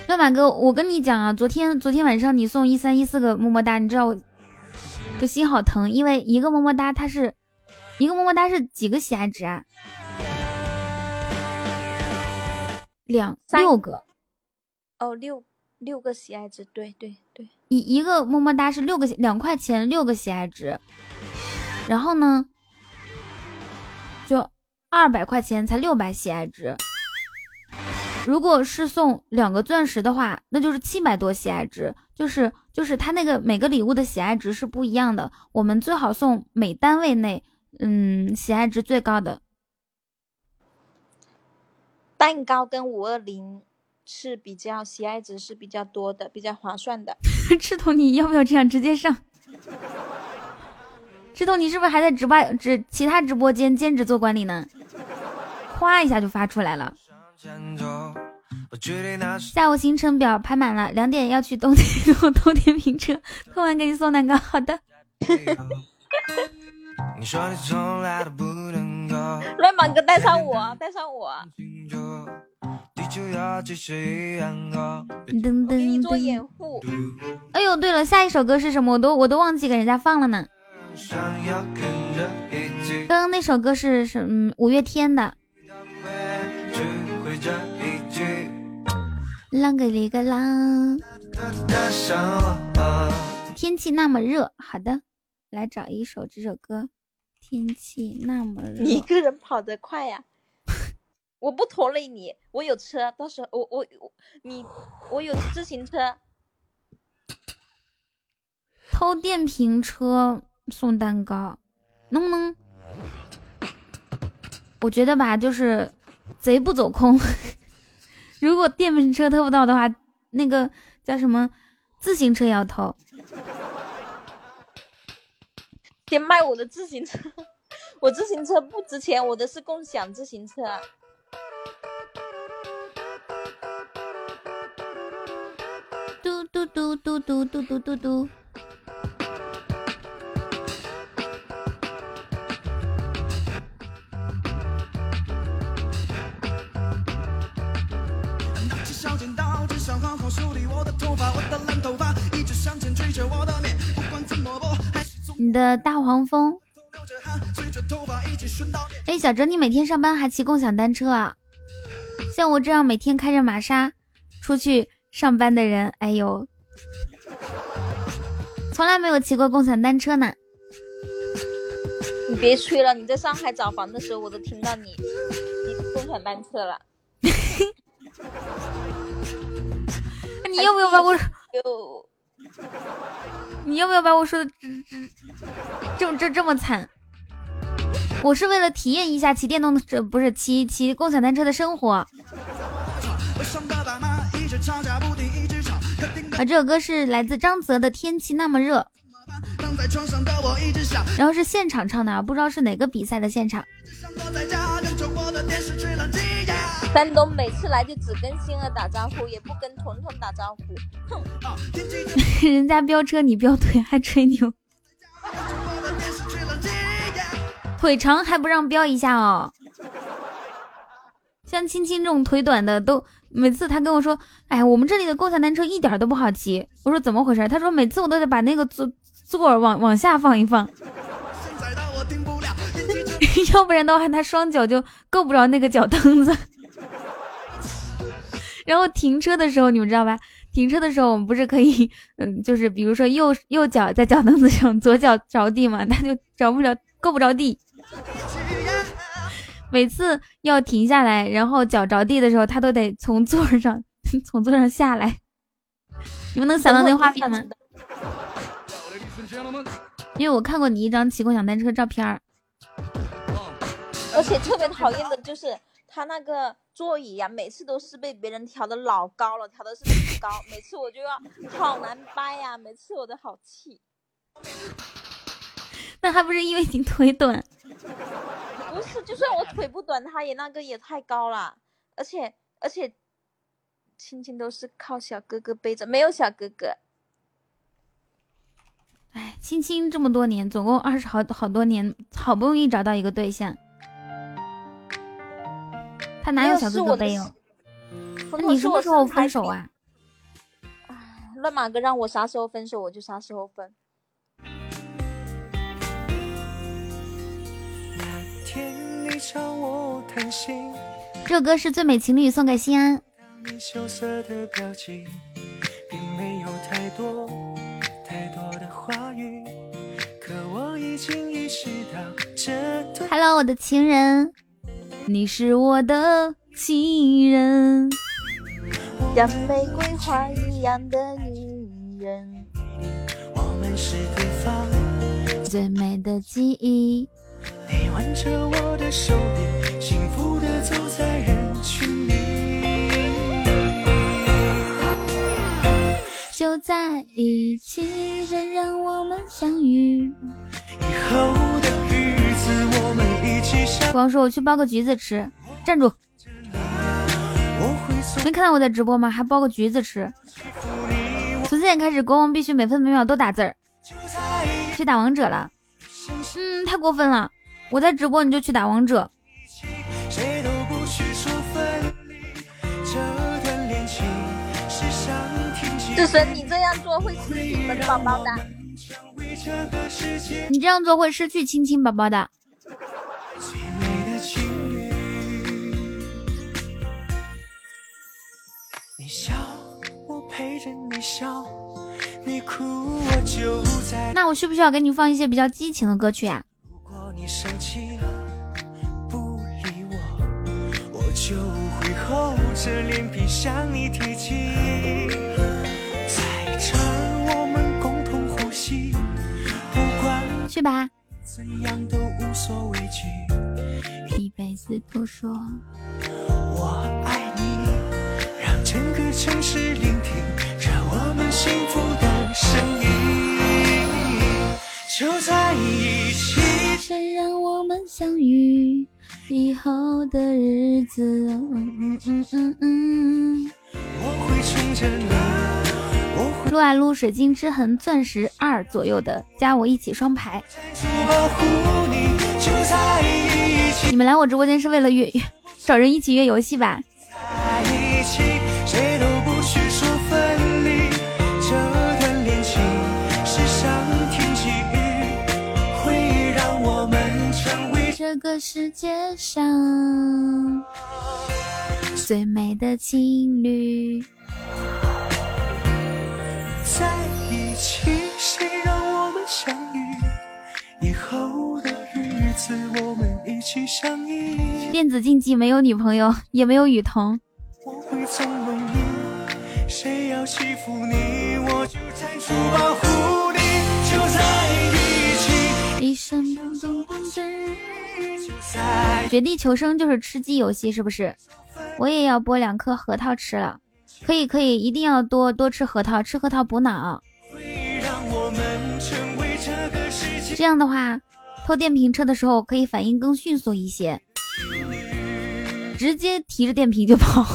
乱马哥，我跟你讲啊，昨天昨天晚上你送一三一四个么么哒，你知道我，我心好疼，因为一个么么哒它是一个么么哒是几个喜爱值啊？两六个，哦，六六个喜爱值，对对对，一一个么么哒是六个两块钱六个喜爱值，然后呢，就二百块钱才六百喜爱值，如果是送两个钻石的话，那就是七百多喜爱值，就是就是他那个每个礼物的喜爱值是不一样的，我们最好送每单位内嗯喜爱值最高的。蛋糕跟五二零是比较喜爱值是比较多的，比较划算的。赤瞳，你要不要这样直接上？赤瞳，你是不是还在直播直其他直播间兼职做管理呢？哗一下就发出来了。下午行程表排满了，两点要去东天冬 天评车，偷完给你送蛋糕。好的。乱马哥带上我，带上我。噔噔，你做掩护。哎呦，对了，下一首歌是什么？我都我都忘记给人家放了呢。刚刚那首歌是什？嗯，五月天的。浪个里个浪。天气那么热，好的，来找一首这首歌。天气那么热，你一个人跑得快呀？我不拖累你，我有车，到时候我我我你我有自行车，偷电瓶车送蛋糕，能不能？我觉得吧，就是贼不走空。如果电瓶车偷不到的话，那个叫什么自行车也要偷。先卖我的自行车，我自行车不值钱，我的是共享自行车。嘟嘟嘟嘟嘟嘟嘟嘟嘟。你的大黄蜂。哎，小哲，你每天上班还骑共享单车啊？像我这样每天开着玛莎出去上班的人，哎呦，从来没有骑过共享单车呢。你别吹了，你在上海找房的时候，我都听到你你共享单车了。你要不要把我？你要不要把我说的这这这这么惨？我是为了体验一下骑电动的，不是骑骑共享单车的生活。啊，这首歌是来自张泽的《天气那么热》，然后是现场唱的，不知道是哪个比赛的现场。山东每次来就只跟星儿打招呼，也不跟彤彤打招呼。哼，人家飙车你飙腿还吹牛，腿长还不让飙一下哦。像青青这种腿短的，都每次他跟我说，哎，我们这里的共享单车一点都不好骑。我说怎么回事？他说每次我都得把那个座座往往下放一放，要不然的话他双脚就够不着那个脚蹬子。然后停车的时候，你们知道吧？停车的时候，我们不是可以，嗯，就是比如说右右脚在脚蹬子上，左脚着地嘛，他就着不着，够不着地。每次要停下来，然后脚着地的时候，他都得从座上 从座上下来。你们能想到那画面吗？因为我看过你一张骑共享单车照片儿，而且特别讨厌的就是他那个座椅呀，每次都是被别人调的老高了，调的是很高，每次我就要好难掰呀，每次我都好气。那还不是因为你腿短？不是，就算我腿不短，他也那个也太高了，而且而且，亲亲都是靠小哥哥背着，没有小哥哥。哎，青青这么多年，总共二十好好多年，好不容易找到一个对象，他哪有小哥哥背哦？那你什么时候分手啊？哎，乱马哥让我啥时候分手，我就啥时候分。这首歌是最美情侣送给心安。Hello，我的情人，你是我的情人，像玫瑰花一样的女人，我们是对方。最美的记忆。你挽着我的手臂，幸福的走在人群里。就在一起，谁让我们相遇。以后的日子，我们一起相。光说我去剥个橘子吃，站住！没看到我在直播吗？还剥个橘子吃。从现在开始，国王必须每分每秒都打字儿。去打王者了。嗯，太过分了。我在直播，你就去打王者。志神，你这样做会失去本宝宝的。你这样做会失去亲亲宝宝的。那我需不需要给你放一些比较激情的歌曲啊？你生气了，不理我，我就会厚着脸皮向你提起。在这我们共同呼吸，不管去吧，怎样都无所畏惧，一辈子都说我爱你，让整个城市聆听着我们幸福的声音，就在一起。谁让我们相遇？以后的日子，嗯嗯嗯嗯。撸啊撸，水晶之痕，钻石二左右的，加我一起双排。你们来我直播间是为了约找人一起约游戏吧？这个世界上最美的情侣在一起，谁让我们相遇？以后的日子我们一起相依。电子竞技没有女朋友，也没有雨桐。我会纵容你，谁要欺负你，我就站出保护你。绝地求生就是吃鸡游戏，是不是？我也要剥两颗核桃吃了。可以可以，一定要多多吃核桃，吃核桃补脑。这样的话，偷电瓶车的时候可以反应更迅速一些，直接提着电瓶就跑。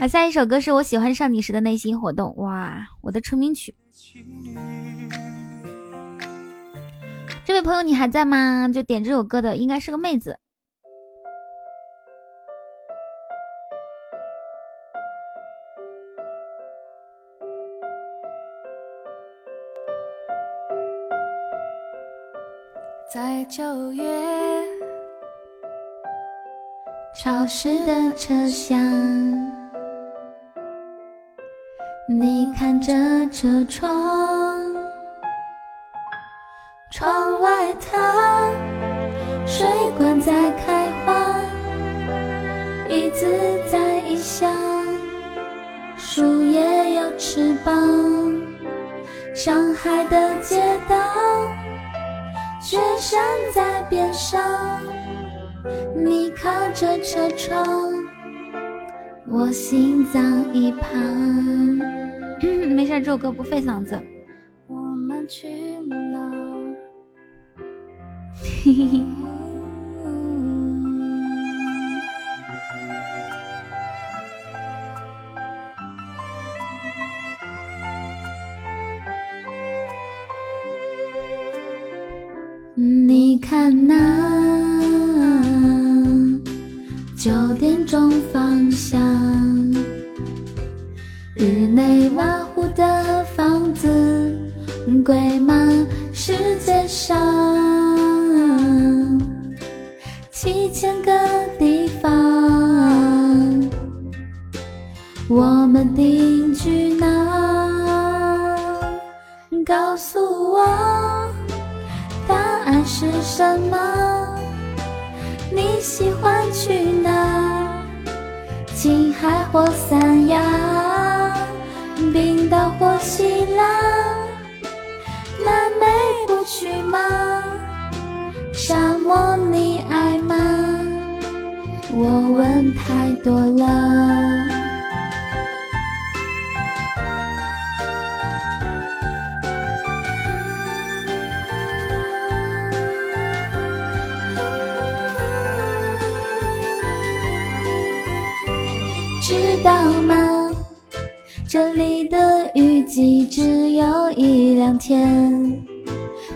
好，下一首歌是我喜欢上你时的内心活动。哇，我的成名曲。这位朋友，你还在吗？就点这首歌的应该是个妹子。在九月潮湿的车厢，你看着车窗。窗外它水管在开花，椅子在异乡。树叶有翅膀。上海的街道，雪山在边上，你靠着车窗，我心脏一旁。没事，这首歌不费嗓子。我们去哪？嘿嘿。你看那点钟方向，日内瓦湖的房子贵吗？世界上七千个地方，我们定居哪？告诉我。答案是什么？你喜欢？海或三亚，冰岛或希腊，南美不去吗？沙漠你爱吗？我问太多了。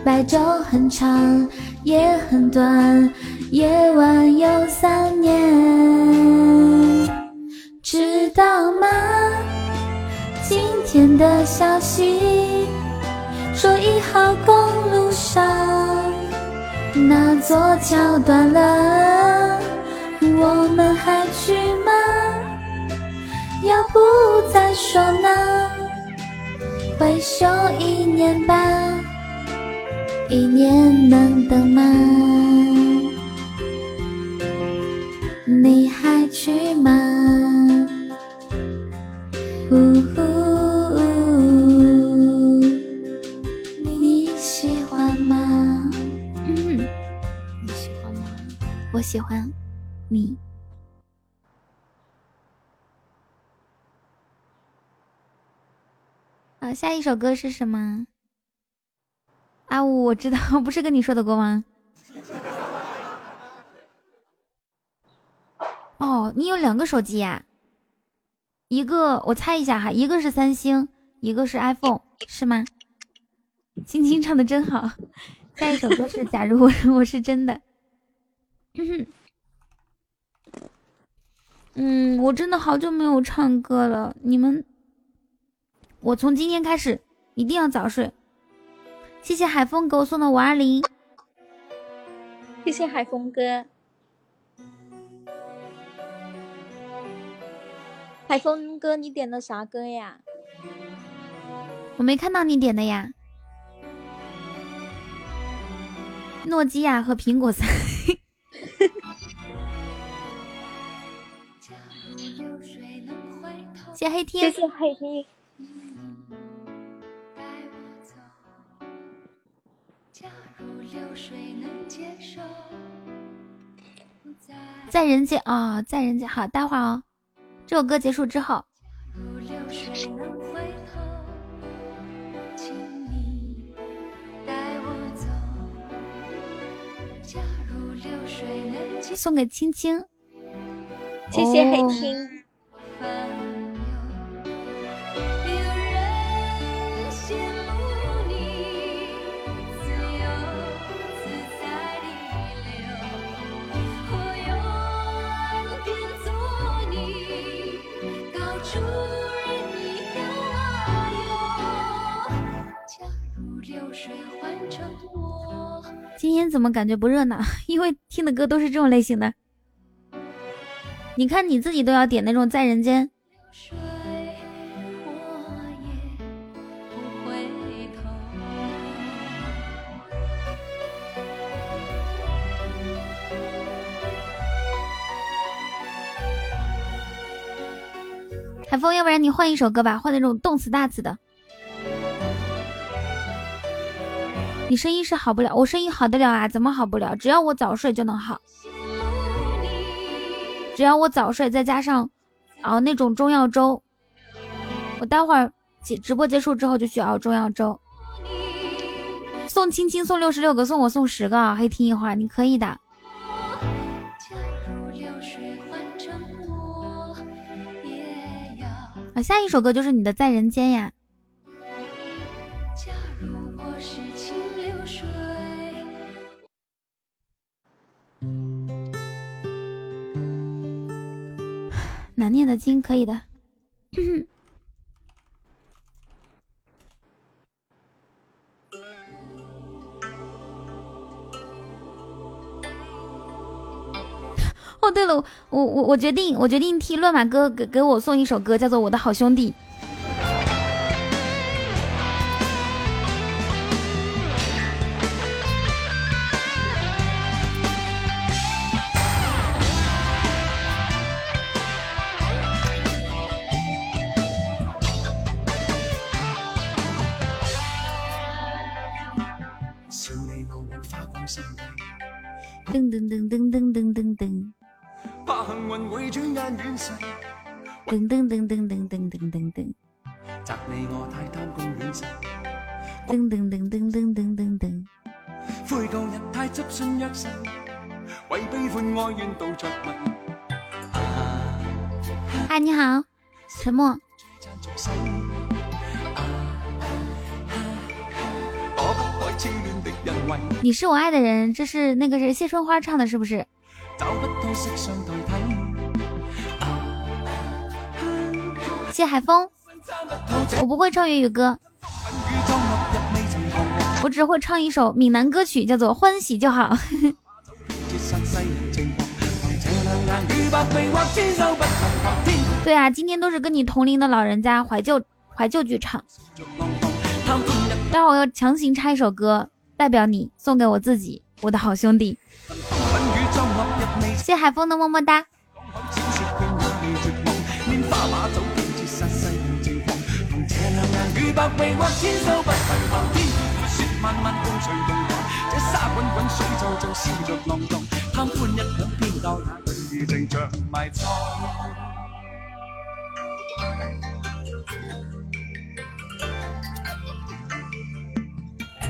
白昼很长，夜很短，夜晚有三年。知道吗？今天的消息说一号公路上那座桥断了，我们还去吗？要不再说呢？回首一年吧，一年能等吗？你还去吗？呜呼，你喜欢吗？嗯，你喜欢吗？我喜欢你。好，下一首歌是什么？阿五，我知道，不是跟你说的过吗？哦，你有两个手机呀？一个我猜一下哈，一个是三星，一个是 iPhone，是吗？青青唱的真好。下一首歌是《假如我 我是真的》。嗯，我真的好久没有唱歌了，你们。我从今天开始一定要早睡。谢谢海风给我送的五二零，谢谢海风哥。海风哥，你点的啥歌呀？我没看到你点的呀。诺基亚和苹果三。谢黑天，谢谢黑天。在人间啊，在人间好，待会儿哦。这首歌结束之后，送给青青，谢谢黑青。今天怎么感觉不热闹？因为听的歌都是这种类型的。你看你自己都要点那种在人间。海风，要不然你换一首歌吧，换那种动词大词的。你声音是好不了，我声音好得了啊？怎么好不了？只要我早睡就能好，只要我早睡，再加上熬那种中药粥。我待会儿直直播结束之后就去熬中药粥。送青青送六十六个，送我送十个，啊！黑听一会儿，你可以的。啊，下一首歌就是你的在人间呀。难念的经可以的。哦，对了，我我我决定，我决定替乱马哥给给我送一首歌，叫做《我的好兄弟》。噔噔噔噔噔噔噔噔。噔噔噔噔噔噔噔噔噔。噔噔噔噔噔噔噔噔。嗨，你好，沉默。你是我爱的人，这是那个谁谢春花唱的，是不是？谢海峰，我不会唱粤语歌，我只会唱一首闽南歌曲，叫做《欢喜就好》。对啊，今天都是跟你同龄的老人家怀旧怀旧剧唱。待会我要强行插一首歌，代表你送给我自己，我的好兄弟。谢海风的么么哒。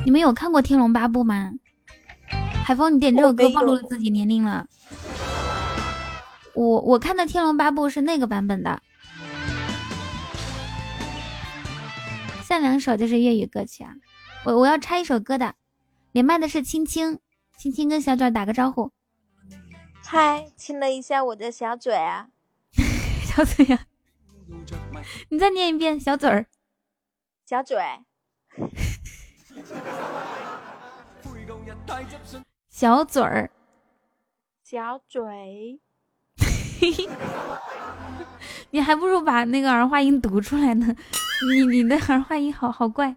你们有看过《天龙八部》吗？海峰，你点这首歌暴露了自己年龄了。我我看的《天龙八部》是那个版本的，下两首就是粤语歌曲啊。我我要插一首歌的，连麦的是青青，青青跟小嘴打个招呼。嗨，亲了一下我的小嘴啊，小嘴呀，你再念一遍，小嘴儿，小嘴。小嘴儿，小嘴，你还不如把那个儿化音读出来呢。你你的儿化音好好怪。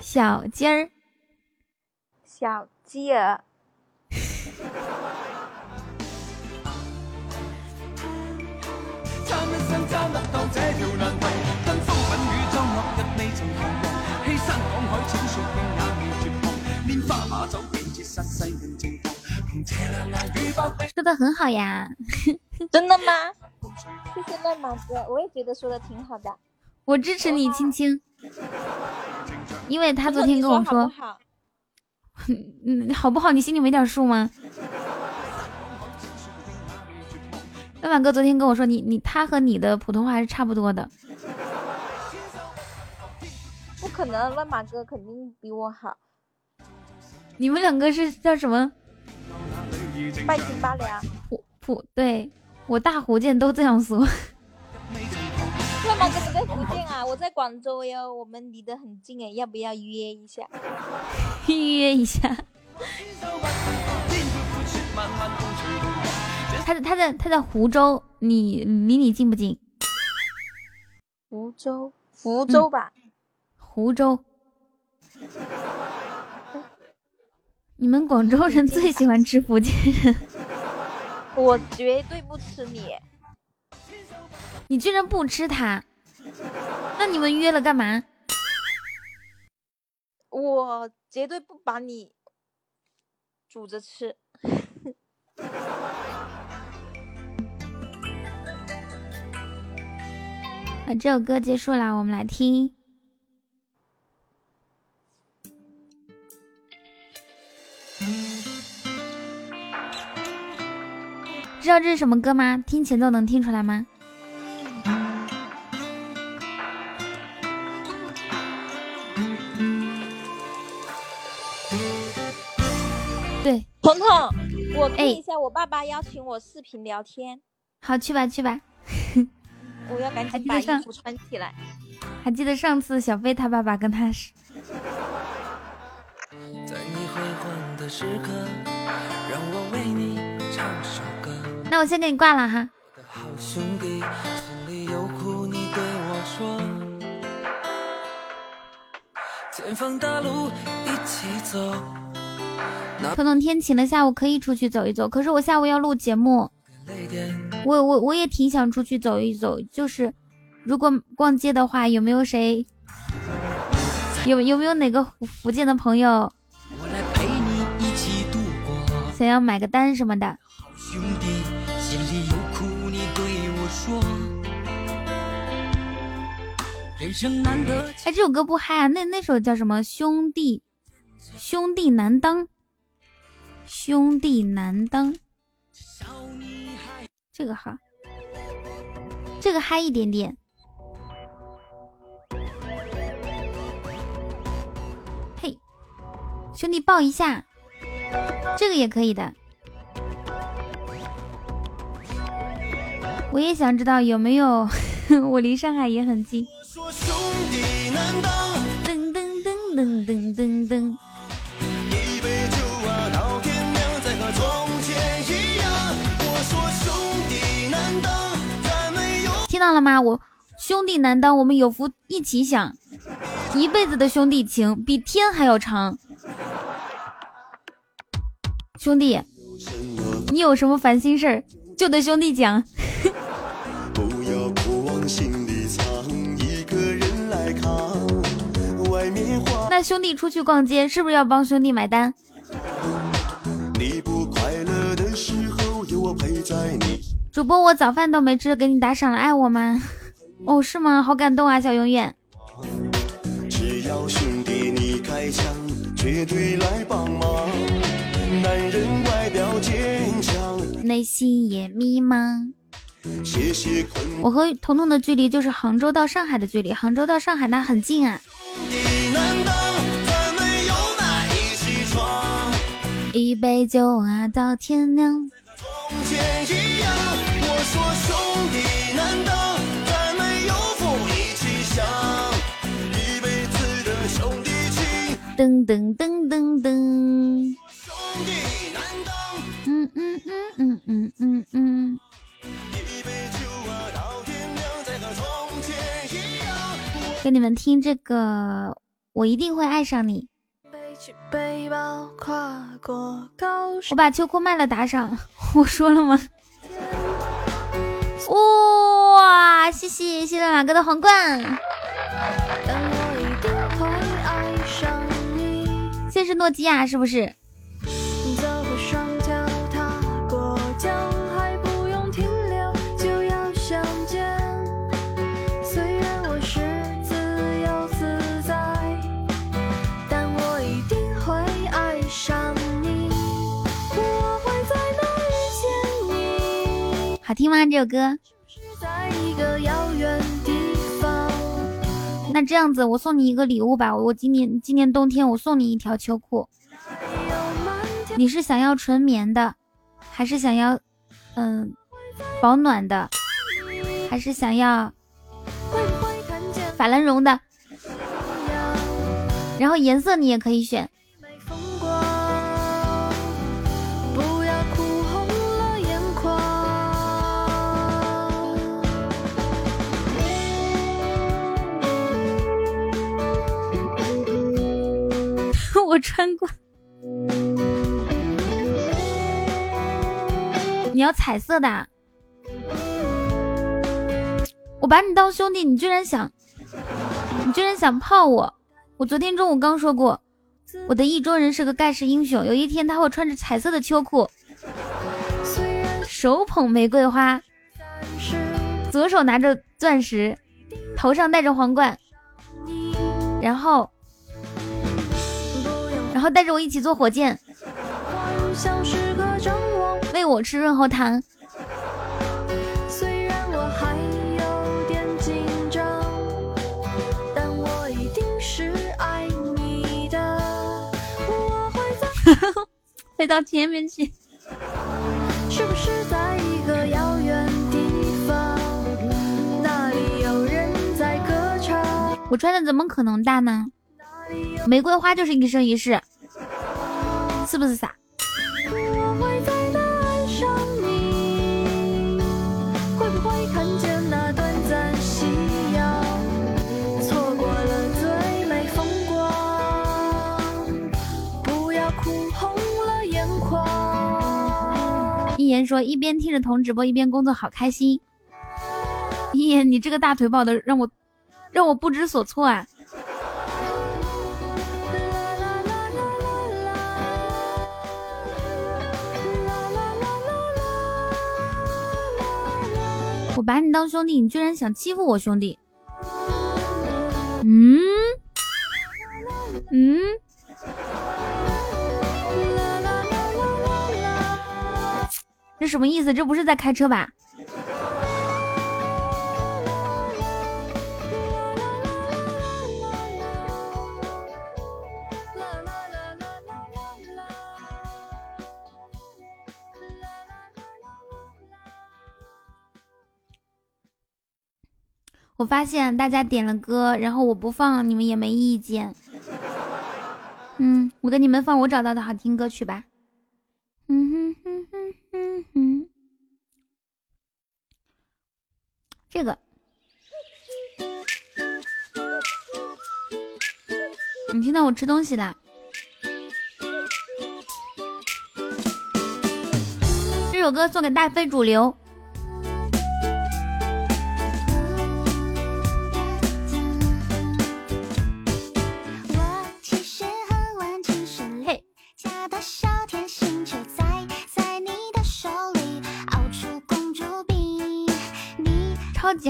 小鸡儿，小鸡儿。说的很好呀，真的吗？谢谢乱马哥，我也觉得说的挺好的。我支持你，青青，因为他昨天跟我说，嗯，好不好？你心里没点数吗？乱马哥昨天跟我说，你你他和你的普通话是差不多的。不可能，乱马哥肯定比我好。你们两个是叫什么？半斤八两。普普，对我大福建都这样说。那毛哥你在福建啊？我在广州哟，我们离得很近哎，要不要约一下？预 约一下。他在他在他在湖州，你离你近不近？湖州，福州吧。湖州。你们广州人最喜欢吃福建人，我绝对不吃你。你居然不吃他？那你们约了干嘛？我绝对不把你煮着吃。啊，这首歌结束了，我们来听。知道这是什么歌吗？听前奏能听出来吗？对，彤彤，我看一下，我爸爸邀请我视频聊天。好，去吧去吧。我要赶紧把衣服穿起来。还记得上次小飞他爸爸跟他是。那我先给你挂了哈。彤彤天晴了，下午可以出去走一走。可是我下午要录节目，我我我也挺想出去走一走。就是如果逛街的话，有没有谁有有没有哪个福建的朋友想要买个单什么的？哎，这首歌不嗨啊！那那首叫什么？兄弟，兄弟难当，兄弟难当。这个哈，这个嗨一点点。嘿，兄弟抱一下，这个也可以的。我也想知道有没有，我离上海也很近。噔噔噔噔噔噔噔。听到了吗？我兄弟难当，我们有福一起享，一辈子的兄弟情比天还要长。兄弟，你有什么烦心事儿，就对兄弟讲。那兄弟出去逛街，是不是要帮兄弟买单？主播，我早饭都没吃，给你打赏了，爱我吗？哦，是吗？好感动啊，小永远。内心也迷茫。我和彤彤的距离就是杭州到上海的距离，杭州到上海那很近啊。一杯酒啊，到天亮。噔噔噔噔噔。嗯嗯嗯嗯嗯嗯嗯。给你们听这个，我一定会爱上你。我把秋裤卖了，打赏。我说了吗？哇，谢谢谢谢马哥的皇冠。这是诺基亚，是不是？好听吗？这首歌？那这样子，我送你一个礼物吧。我今年今年冬天，我送你一条秋裤。你是想要纯棉的，还是想要嗯保暖的，还是想要法兰绒的？然后颜色你也可以选。穿过，你要彩色的，我把你当兄弟，你居然想，你居然想泡我！我昨天中午刚说过，我的意中人是个盖世英雄，有一天他会穿着彩色的秋裤，手捧玫瑰花，左手拿着钻石，头上戴着皇冠，然后，然后带着我一起坐火箭，喂我吃润喉糖。飞到天边去。是不是在一个遥远地方，那里有人在歌唱？我穿的怎么可能大呢？玫瑰花就是一生一世，是不是傻？一言说一边听着童直播一边工作，好开心。一言，你这个大腿抱的让我让我不知所措啊！我把你当兄弟，你居然想欺负我兄弟？嗯嗯。这什么意思？这不是在开车吧？我发现大家点了歌，然后我不放，你们也没意见。嗯，我给你们放我找到的好听歌曲吧。嗯哼哼哼哼哼，这个，你听到我吃东西了？这首歌送给大非主流。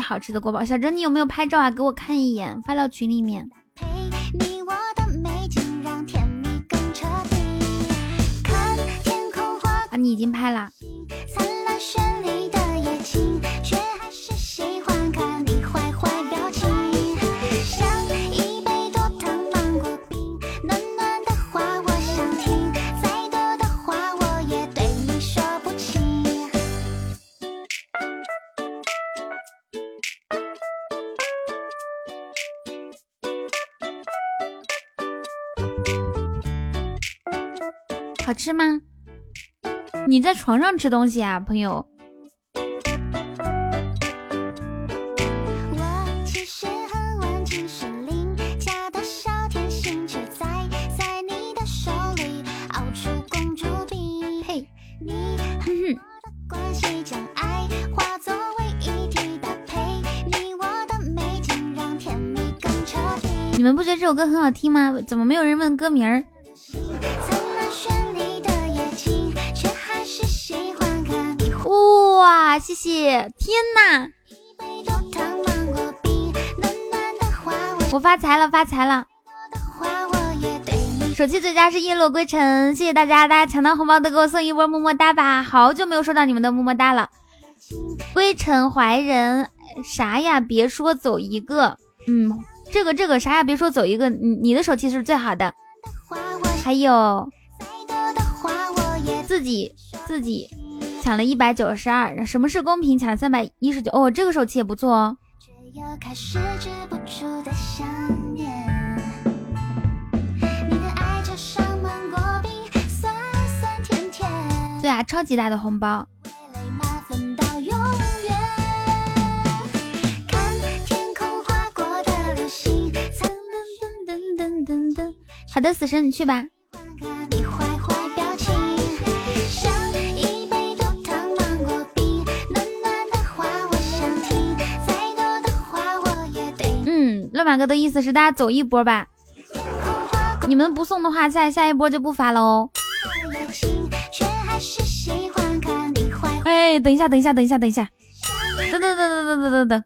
好吃的锅包，小珍你有没有拍照啊？给我看一眼，发到群里面。啊，你已经拍了。好吃吗？你在床上吃东西啊，朋友。嘿，你们不觉得这首歌很好听吗？怎么没有人问歌名儿？哇，谢谢！天呐，我发财了，发财了！手气最佳是叶落归尘，谢谢大家，大家抢到红包的给我送一波么么哒吧！好久没有收到你们的么么哒了。归尘怀人，啥呀？别说走一个，嗯，这个这个啥呀？别说走一个，你你的手气是最好的。还有自己自己。抢了一百九十二，什么是公平？抢了三百一十九，哦，这个手气也不错哦。对啊，超级大的红包。好的，死神你去吧。马哥的意思是大家走一波吧，你们不送的话，下下一波就不发了哦。哎，等一下，等一下，等一下，等一下，等等等等等等等等。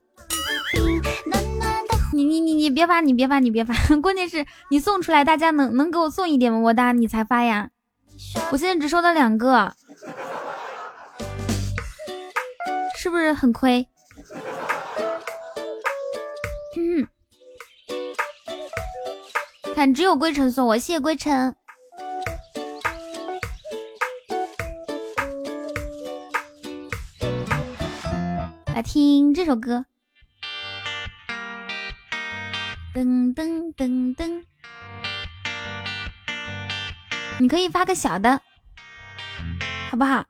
你你你你别发，你别发，你别发。关键是你送出来，大家能能给我送一点么么哒，你才发呀。我现在只收到两个，是不是很亏？看只有归尘送我，谢谢归尘。来听这首歌，噔噔噔噔，你可以发个小的，好不好？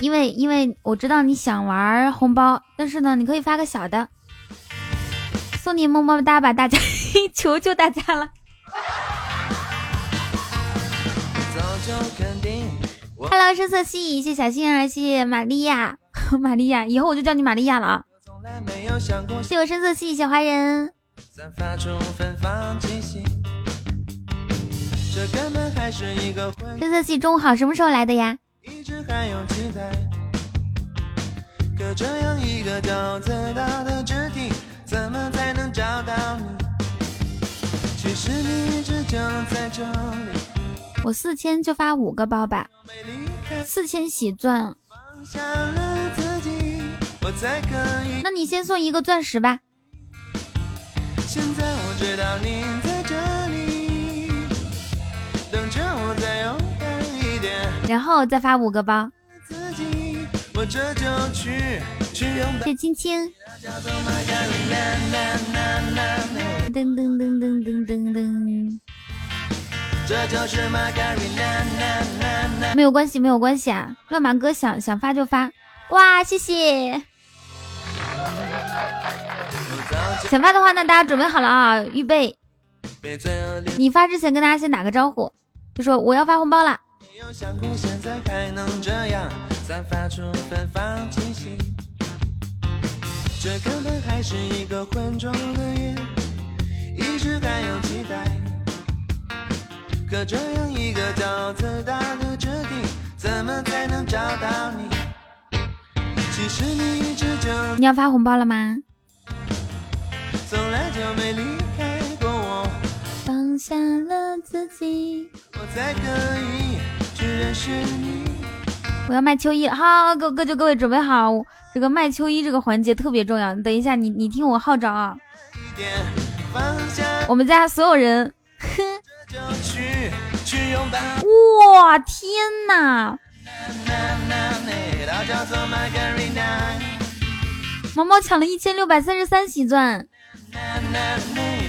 因为因为我知道你想玩红包，但是呢，你可以发个小的，送你么么哒吧，大家，求求大家了。Hello，深色系，谢谢小心儿，谢谢玛利亚，玛利亚，以后我就叫你玛利亚了啊！谢谢我深色系小华人。深色系，中午好，什么时候来的呀？怎么才能找到你？其实你一直就在这里。我四千就发五个包吧，四千喜钻。那你先送一个钻石吧。现在我知道你在这里，等着我再勇敢一点，然后再发五个包。自己我这就去。谢青青。噔噔噔噔噔噔噔。没有关系，没有关系啊！乱马哥想想发就发，哇，谢谢！想发的话，那大家准备好了啊，预备！你发之前跟大家先打个招呼，就说我要发红包了。可这样一个骄子大的决定，怎么才能找到你？其实你一直就你要发红包了吗？从来就没离开过我，放下了自己，我才可以去认识你。我要卖秋衣，好，各各就各位准备好，这个卖秋衣这个环节特别重要。等一下，你你听我号召啊！我们家所有人，哼。哇天哪！毛毛抢了一千六百三十三喜钻，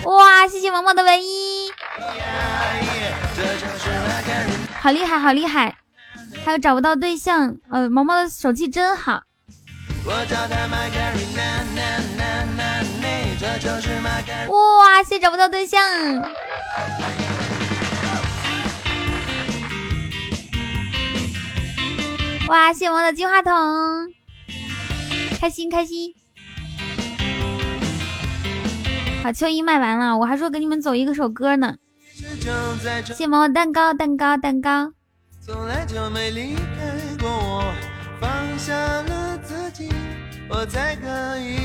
哇！谢谢毛毛的唯一，好厉害，好厉害！还有找不到对象，呃，毛毛的手气真好。哇！谢找不到对象。哇！谢我的金话筒，开心开心。好，秋衣卖完了，我还说给你们走一个首歌呢。谢毛毛蛋糕蛋糕蛋糕。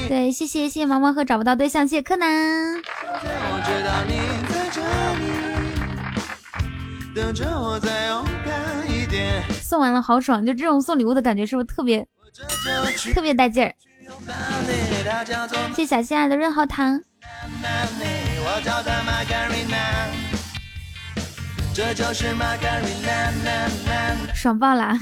对，谢谢谢谢毛毛和找不到对象，谢谢柯南。送完了好爽，就这种送礼物的感觉是不是特别特别带劲儿？谢谢小心爱的润喉糖，爽爆了！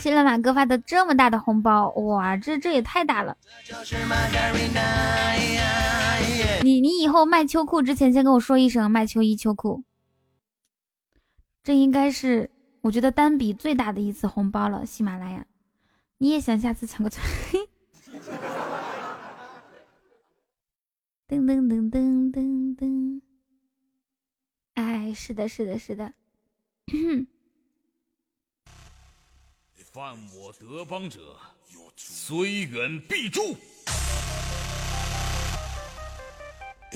谢谢马哥发的这么大的红包，哇，这这也太大了！你你以后卖秋裤之前先跟我说一声，卖秋衣秋裤。这应该是我觉得单笔最大的一次红包了，喜马拉雅。你也想下次抢个钻？噔噔噔噔噔噔。哎，是的，是的，是的。犯我德邦者，虽远必诛。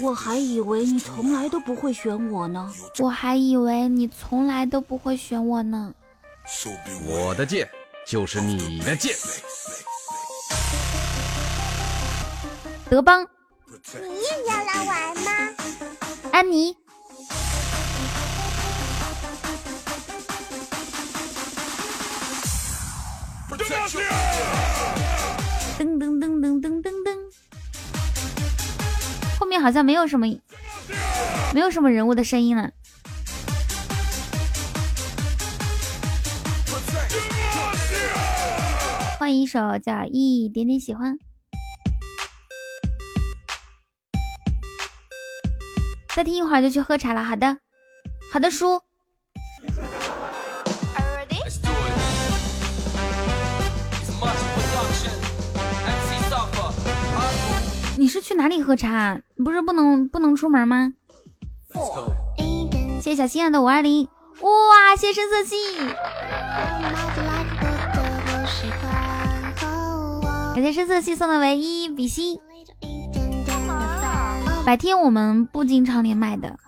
我还以为你从来都不会选我呢。我还以为你从来都不会选我呢。我的剑就是你的剑。德邦，你也要来玩吗？安妮。噔噔噔噔噔噔噔，后面好像没有什么，没有什么人物的声音了。换一首叫《一点点喜欢》，再听一会儿就去喝茶了。好的，好的，叔。你是去哪里喝茶？你不是不能不能出门吗？谢谢小心爱的五二零，哇，谢深色系，感谢深色系送的唯一比心。白天我们不经常连麦的。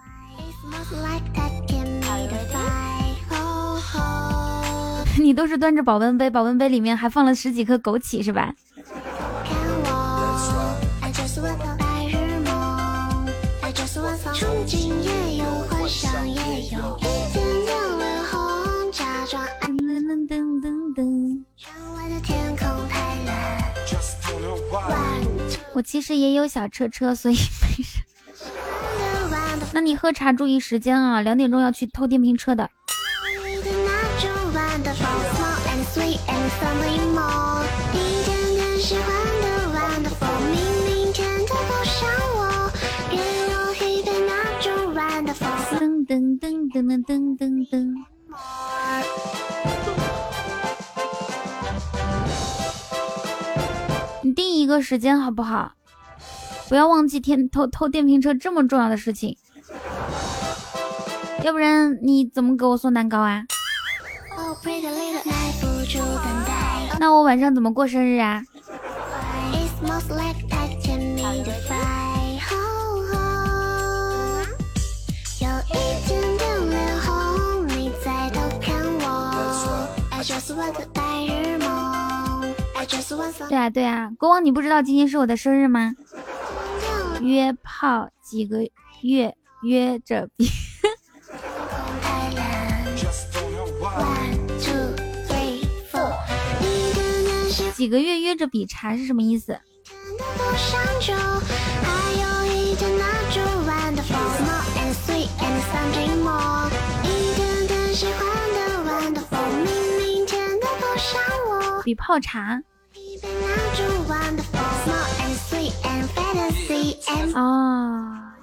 你都是端着保温杯，保温杯里面还放了十几颗枸杞，是吧？我其实也有小车车，所以没事。那你喝茶注意时间啊，两点钟要去偷电瓶车的。噔噔噔噔噔噔噔。一个时间好不好？不要忘记天偷偷电瓶车这么重要的事情，要不然你怎么给我送蛋糕啊？那我晚上怎么过生日啊？对啊对啊，国王，你不知道今天是我的生日吗？约炮几个月约着比，几个月约着比茶是什么意思？比泡茶。啊，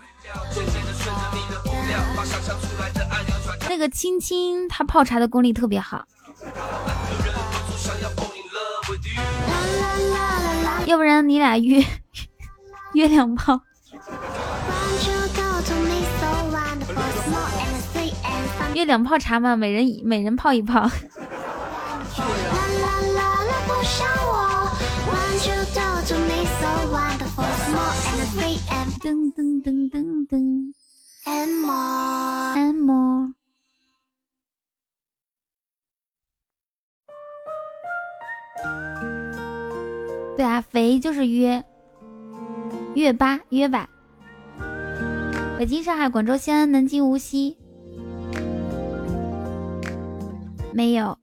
那个青青他泡茶的功力特别好，要不然你俩约 约两泡，约两泡茶嘛，每人每人泡一泡。，and more，and more。对啊，肥就是约，约吧约吧。北京、上海、广州、西安、南京、无锡，没有。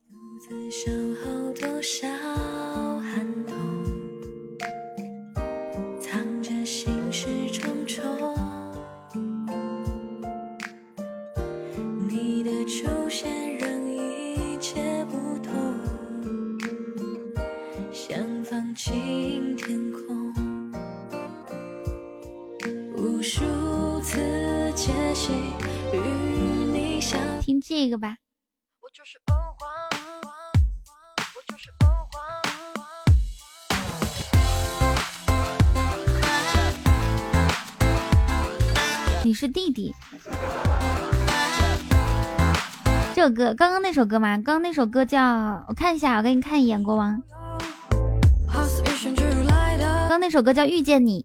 这个吧。你是弟弟。这首歌，刚刚那首歌吗？刚刚那首歌叫……我看一下，我给你看一眼，国王。刚刚那首歌叫《遇见你》。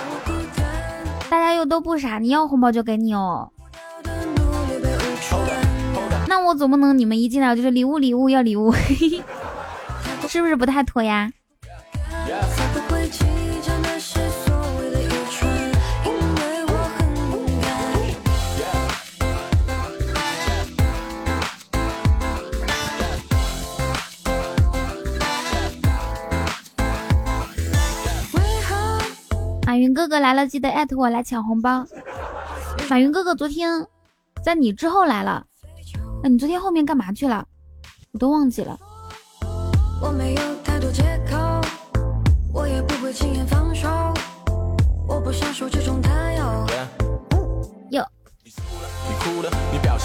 大家又都不傻，你要红包就给你哦。那我总不能你们一进来就是礼物礼物要礼物，是不是不太妥呀？马云哥哥来了，记得艾特我来抢红包。马云哥哥昨天在你之后来了，那你昨天后面干嘛去了？我都忘记了。哟。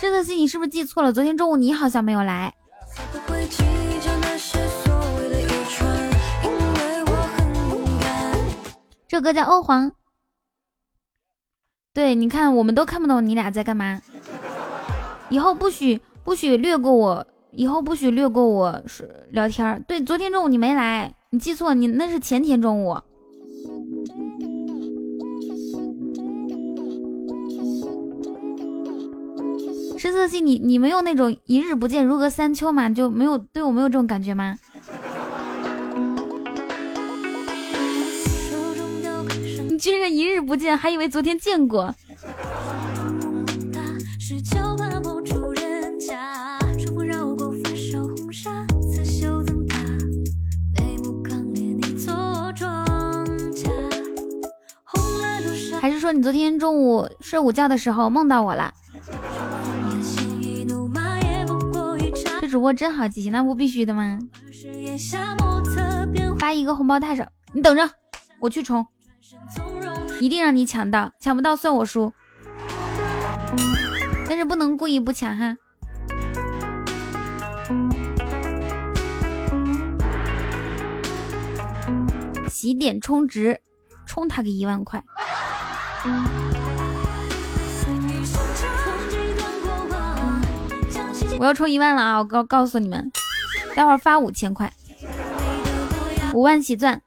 深色系，你是不是记错了？昨天中午你好像没有来。这歌叫欧皇。对，你看，我们都看不懂你俩在干嘛。以后不许不许略过我，以后不许略过我是聊天儿。对，昨天中午你没来，你记错，你那是前天中午。深色系，你你没有那种一日不见如隔三秋吗？就没有对我没有这种感觉吗？你居然一日不见，还以为昨天见过。还是说你昨天中午睡午觉的时候梦到我了？主播真好记性，那不必须的吗？发一个红包太少，你等着，我去充，一定让你抢到，抢不到算我输，但是不能故意不抢哈。洗点充值，充他个一万块。我要充一万了啊！我告告诉你们，待会儿发五千块，五万喜钻。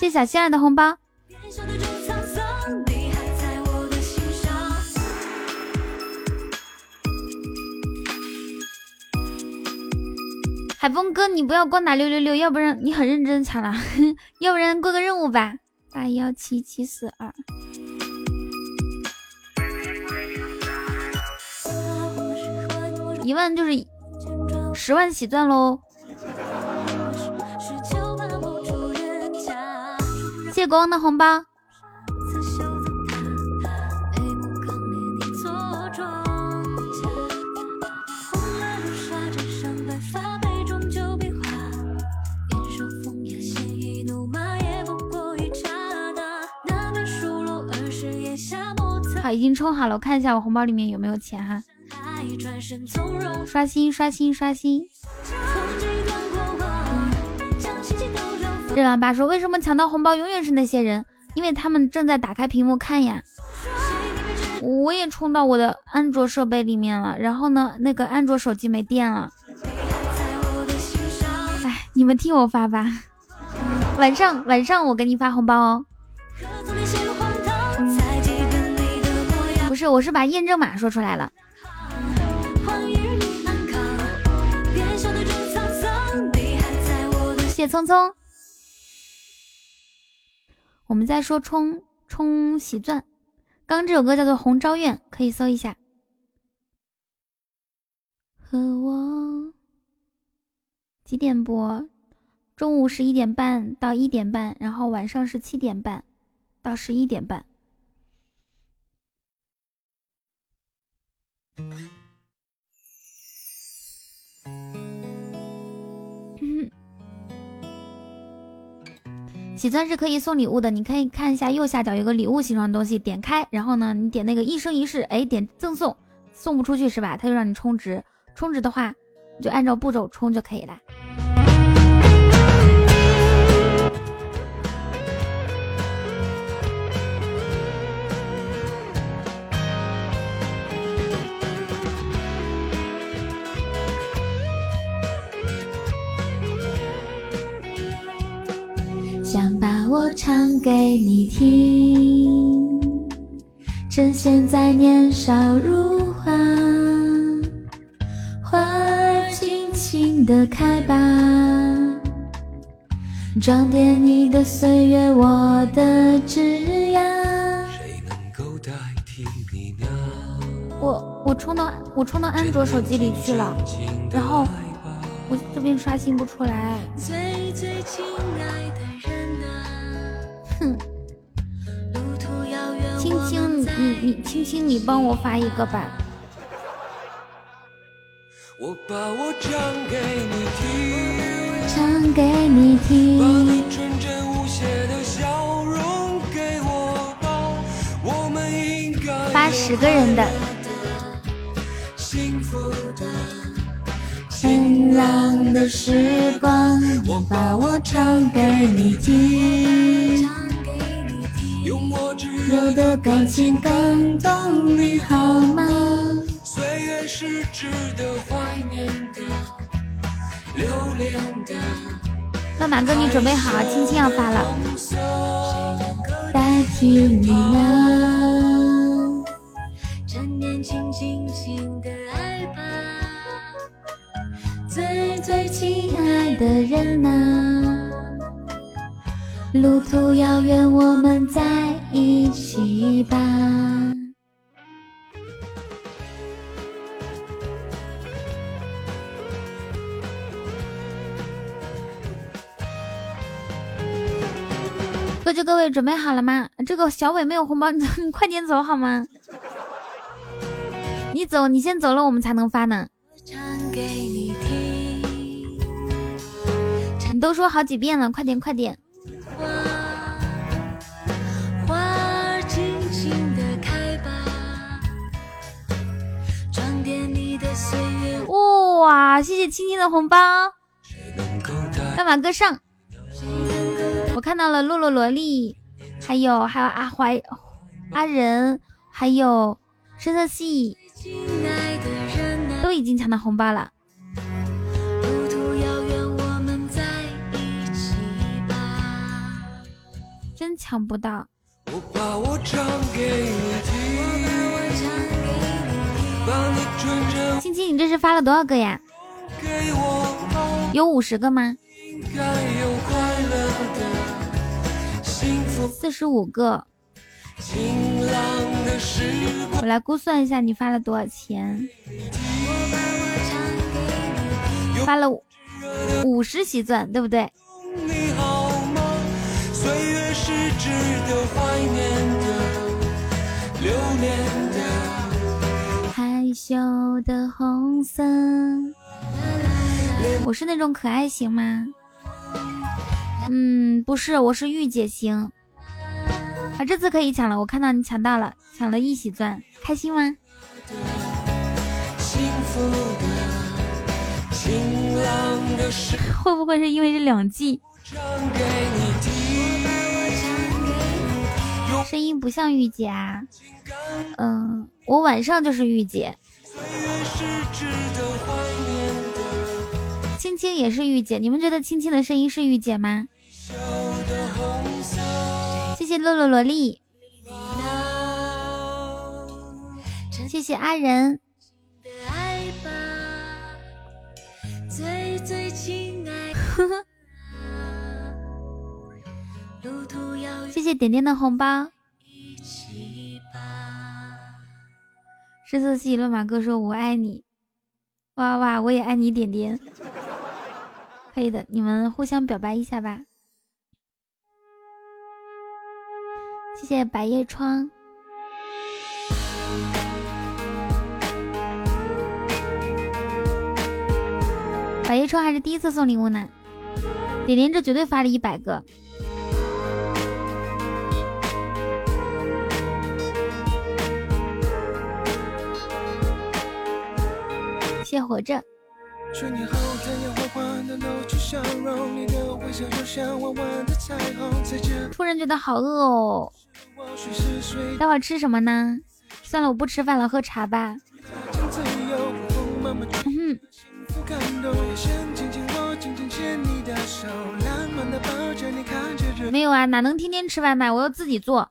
谢小仙儿的红包。海风哥，你不要光打六六六，要不然你很认真抢了，要不然过个任务吧，八幺七七四二。一万就是十万喜钻喽！谢国王的红包。好，已经充好了，我看一下我红包里面有没有钱哈。刷新刷新刷新！热浪爸说：“为什么抢到红包永远是那些人？因为他们正在打开屏幕看呀。”我也充到我的安卓设备里面了，然后呢，那个安卓手机没电了。哎，你们替我发吧。晚上晚上我给你发红包哦。不是，我是把验证码说出来了。谢匆匆。我们在说冲冲喜钻，刚刚这首歌叫做《红昭愿》，可以搜一下。和我几点播？中午十一点半到一点半，然后晚上是七点半到十一点半。喜钻是可以送礼物的，你可以看一下右下角有个礼物形状的东西，点开，然后呢，你点那个一生一世，哎，点赠送，送不出去是吧？他就让你充值，充值的话就按照步骤充就可以了。我唱给你听，趁现在年少如花，花儿尽情的开吧，装点你的岁月，我的枝桠。我我充到我充到安卓手机里去了，然后我这边刷新不出来。哼，青青，你你青青，你帮我发一个吧。我把我唱给你听，唱给你听。把你纯真无邪的笑容给我吧，我们应该发十个人的。幸福的，晴朗的时光，我把我唱给你听。的感情感动你好吗？岁月是值得怀念的，留恋的。那马哥，你准备好，青青要发了。代替你呢？趁年轻，尽情的爱吧，最最亲爱的人啊。路途遥远，我们在一起吧。各就各位准备好了吗？这个小伟没有红包，你 你快点走好吗？你走，你先走了，我们才能发呢。你都说好几遍了，快点快点。哇！谢谢青青的红包，大马哥上。我看到了洛洛萝莉，还有还有阿怀、阿仁，还有深色系，都已经抢到红包了。抢不到。青青，你这是发了多少个呀？有五十个吗？四十五个。我来估算一下，你发了多少钱？发了五十喜钻，对不对？害羞的红色，我是那种可爱型吗？嗯，不是，我是御姐型。啊，这次可以抢了，我看到你抢到了，抢了一喜钻，开心吗？会不会是因为这两季？声音不像御姐啊。嗯，我晚上就是御姐。青青也是御姐，你们觉得青青的声音是御姐吗？谢谢洛洛萝莉，谢谢阿仁。谢谢点点的红包。失色系乱马哥说：“我爱你，哇哇，我也爱你，点点。”可以的，你们互相表白一下吧。谢谢百叶窗。百叶窗还是第一次送礼物呢，点点这绝对发了一百个。谢活着。突然觉得好饿哦，待会儿吃什么呢？算了，我不吃饭了，喝茶吧。嗯。没有啊，哪能天天吃外卖？我要自己做。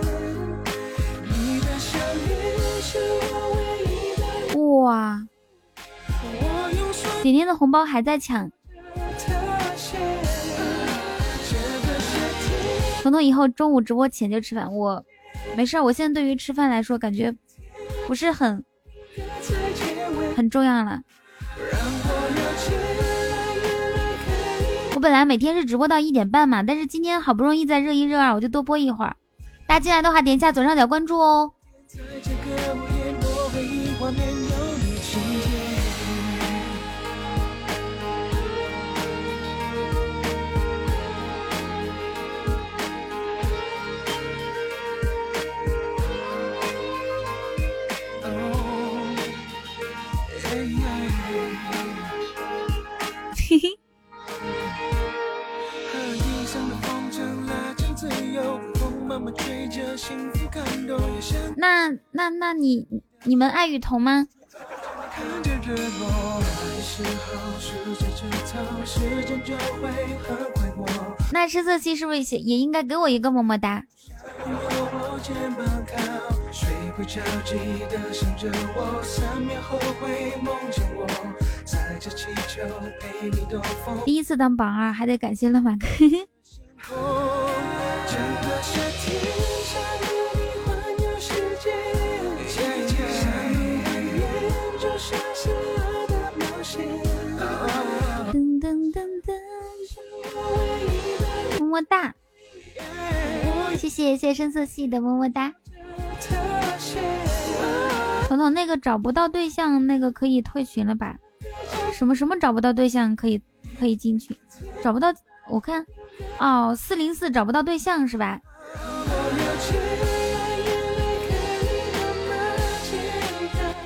哇！点点的红包还在抢，彤彤以后中午直播前就吃饭。我没事，我现在对于吃饭来说感觉不是很很重要了。我本来每天是直播到一点半嘛，但是今天好不容易在热一热二，我就多播一会儿。大家进来的话，点一下左上角关注哦。嘿。那那那你你们爱雨桐吗？那失色系是不是也也应该给我一个么么哒？第一次当榜二，还得感谢乐马哥。噔噔噔噔，么么哒！谢谢谢谢深色系的么么哒。彤彤，那个找不到对象，那个可以退群了吧？什么什么找不到对象可以可以进去？找不到，我看哦，四零四找不到对象是吧？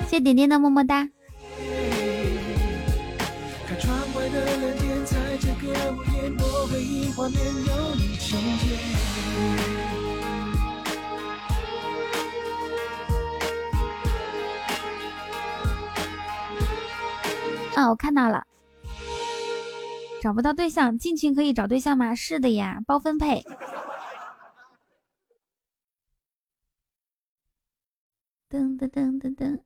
谢点点的么么哒。啊，我看到了，找不到对象，进群可以找对象吗？是的呀，包分配。噔噔噔噔噔。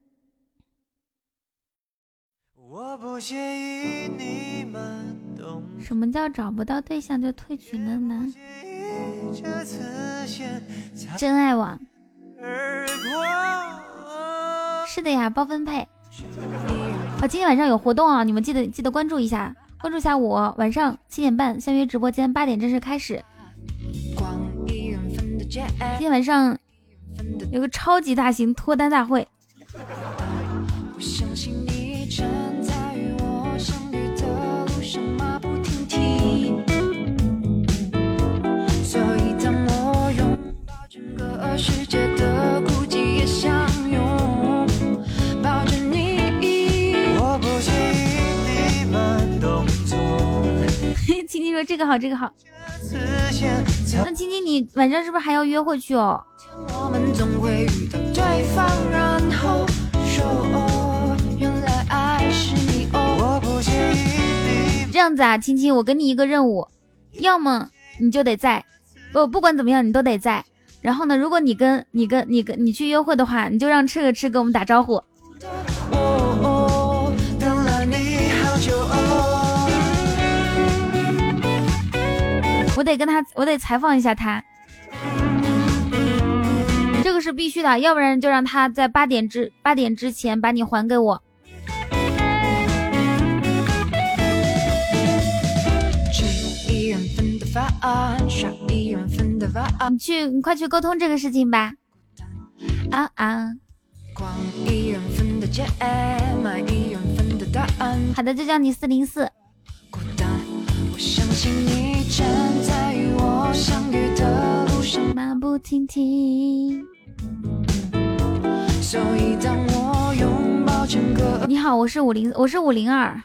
什么叫找不到对象就退群了呢？真爱网。是的呀，包分配。好，今天晚上有活动啊，你们记得记得关注一下，关注一下我。晚上七点半相约直播间，八点正式开始。今天晚上有个超级大型脱单大会。个这个好，这个好。那青青，你晚上是不是还要约会去哦？这样子啊，青青，我给你一个任务，要么你就得在，不不管怎么样你都得在。然后呢，如果你跟你跟你跟你去约会的话，你就让吃个吃跟我们打招呼。我得跟他，我得采访一下他，这个是必须的，要不然就让他在八点之八点之前把你还给我。你去，你快去沟通这个事情吧。啊啊。好的，就叫你四零四。马不停蹄。你好，我是五零，我是五零二。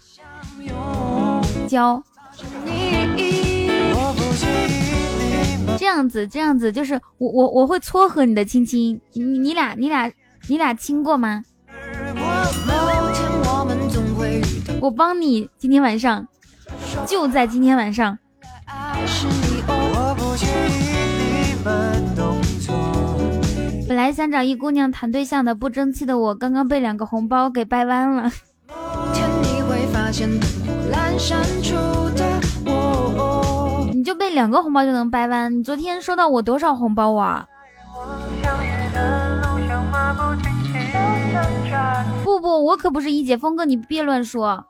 交。这样子，这样子，就是我我我会撮合你的亲亲，你你俩你俩你俩亲过吗？我帮你今天晚上，就在今天晚上。本来想找一姑娘谈对象的，不争气的我，刚刚被两个红包给掰弯了。你就被两个红包就能掰弯？你昨天收到我多少红包啊？不不，我可不是一姐，峰哥你别乱说。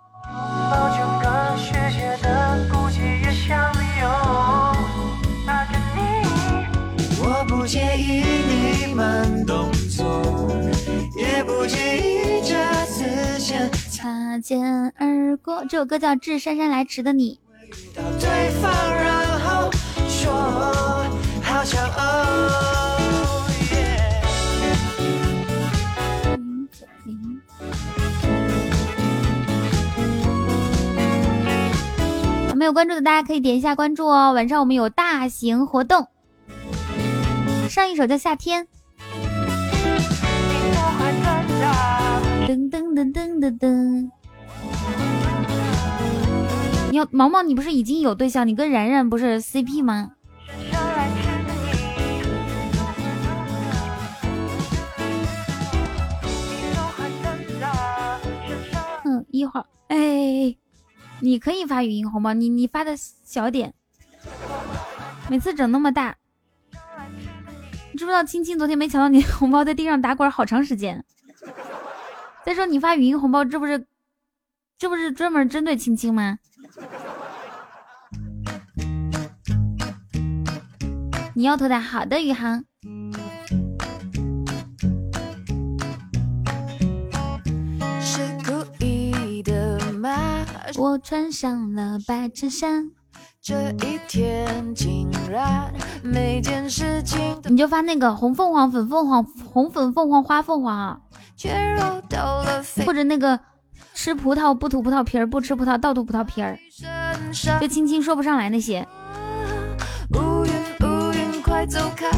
擦肩而过，这首歌叫《致姗姗来迟的你》。没有关注的大家可以点一下关注哦。晚上我们有大型活动，上一首叫《夏天》。噔噔噔噔噔噔。你要毛毛，你不是已经有对象？你跟然然不是 CP 吗？嗯，一会儿，哎，你可以发语音红包，你你发的小点，每次整那么大。你知不知道青青昨天没抢到你的红包，在地上打滚好长时间。再说你发语音红包，这不是这不是专门针对青青吗？你要头的，好的，宇航。是故意的吗？我穿上了白衬衫，这一天竟然每件事情。你就发那个红凤凰、粉凤凰、红粉凤凰、花凤凰啊，或者那个吃葡萄不吐葡萄皮儿，不吃葡萄倒吐葡萄皮儿，就青青说不上来那些。快走开！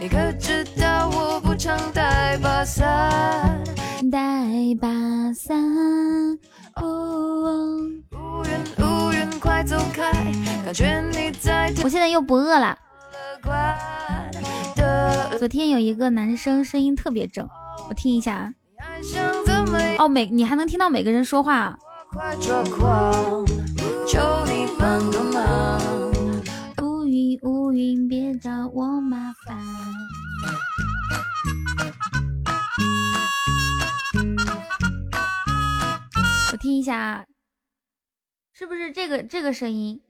你可知道我不常带把伞？带把伞。我现在又不饿了。昨天有一个男生声音特别正，我听一下啊。哦，每你还能听到每个人说话。求你帮个忙。乌云，别找我麻烦。听一下啊，是不是这个这个声音？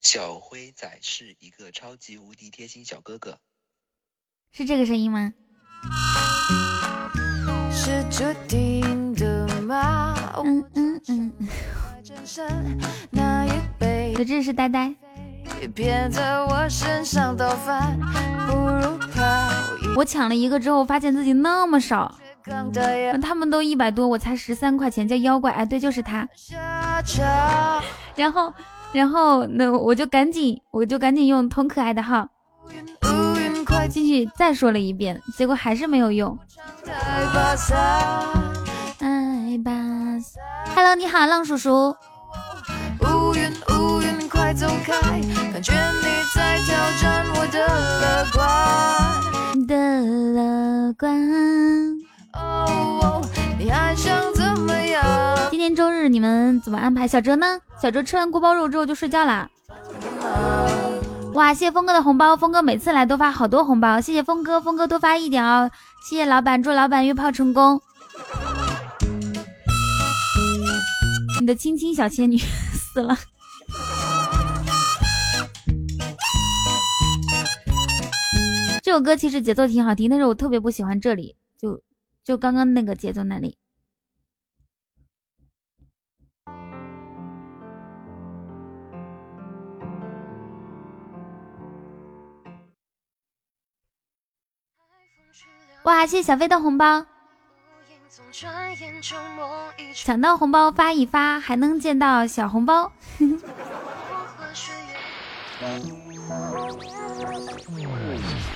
小灰仔是一个超级无敌贴心小哥哥，是这个声音吗？是注定的吗？嗯嗯嗯。可这是呆呆。我抢了一个之后，发现自己那么少，他们都一百多，我才十三块钱，叫妖怪。哎，对，就是他。然后，然后那我就赶紧，我就赶紧用同可爱的号进去再说了一遍，结果还是没有用。爱吧，Hello，你好，浪叔叔。的乐观的乐观。哦，你还想怎么样。今天周日你们怎么安排？小哲呢？小哲吃完锅包肉之后就睡觉啦。哇，谢谢峰哥的红包，峰哥每次来都发好多红包，谢谢峰哥，峰哥多发一点哦。谢谢老板，祝老板约炮成功。你的亲亲小仙女 死了。这首歌其实节奏挺好听，但是我特别不喜欢这里，就就刚刚那个节奏那里。哇，谢谢小飞的红包，抢到红包发一发，还能见到小红包。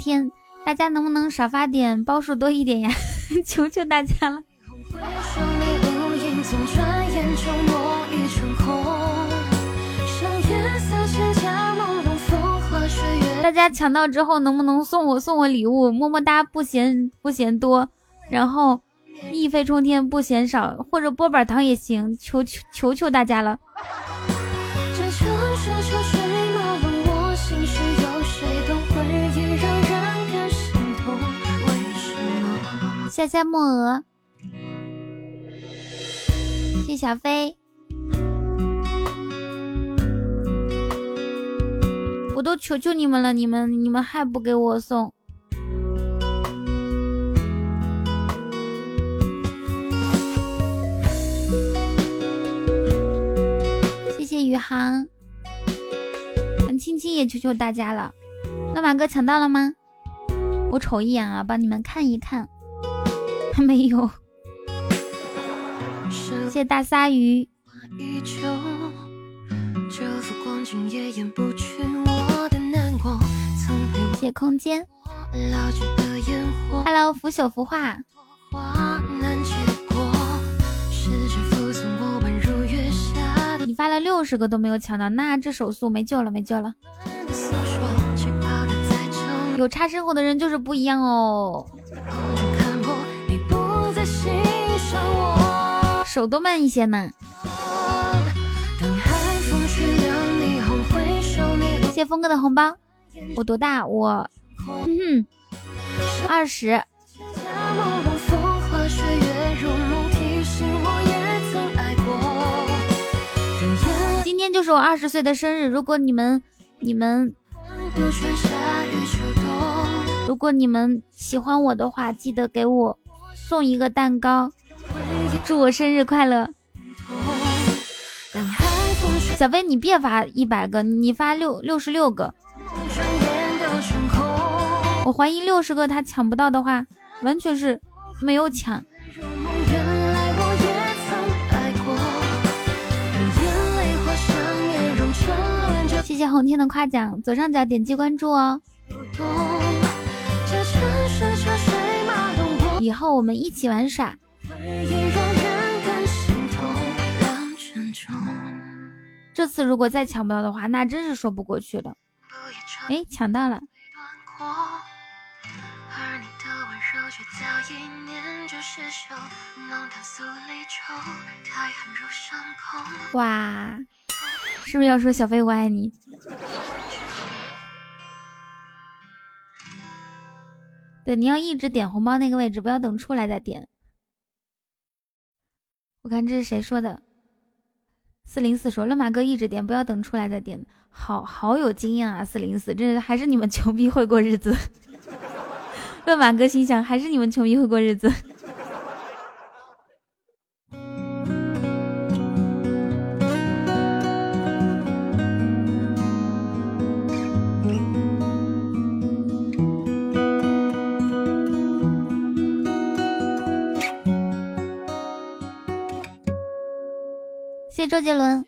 天。大家能不能少发点包数多一点呀？求求大家了！大家抢到之后能不能送我送我礼物？么么哒，不嫌不嫌多，然后一飞冲天不嫌少，或者波板糖也行，求求求求大家了！谢谢木鹅，谢小飞，我都求求你们了，你们你们还不给我送？谢谢宇航，青青也求求大家了。那马哥抢到了吗？我瞅一眼啊，帮你们看一看。没有，谢谢大鲨鱼。谢谢空间。Hello，腐朽腐化。你发了六十个都没有抢到，那这手速没救了，没救了。有差生活的人就是不一样哦。手都慢一些呢。谢谢峰哥的红包。我多大？我嗯，二十。今天就是我二十岁的生日。如果你们你们如果你们喜欢我的话，记得给我送一个蛋糕。祝我生日快乐，小飞，你别发一百个，你发六六十六个。我怀疑六十个他抢不到的话，完全是没有抢。谢谢红天的夸奖，左上角点击关注哦。以后我们一起玩耍。这次如果再抢不到的话，那真是说不过去了。哎，抢到了！哇，是不是要说小飞我爱你？对，你要一直点红包那个位置，不要等出来再点。我看这是谁说的？四零四说：“乱马哥一直点，不要等出来再点。”好好有经验啊！四零四，这还是你们 穷逼会过日子。乱马哥心想：还是你们穷逼会过日子。谢谢周杰伦。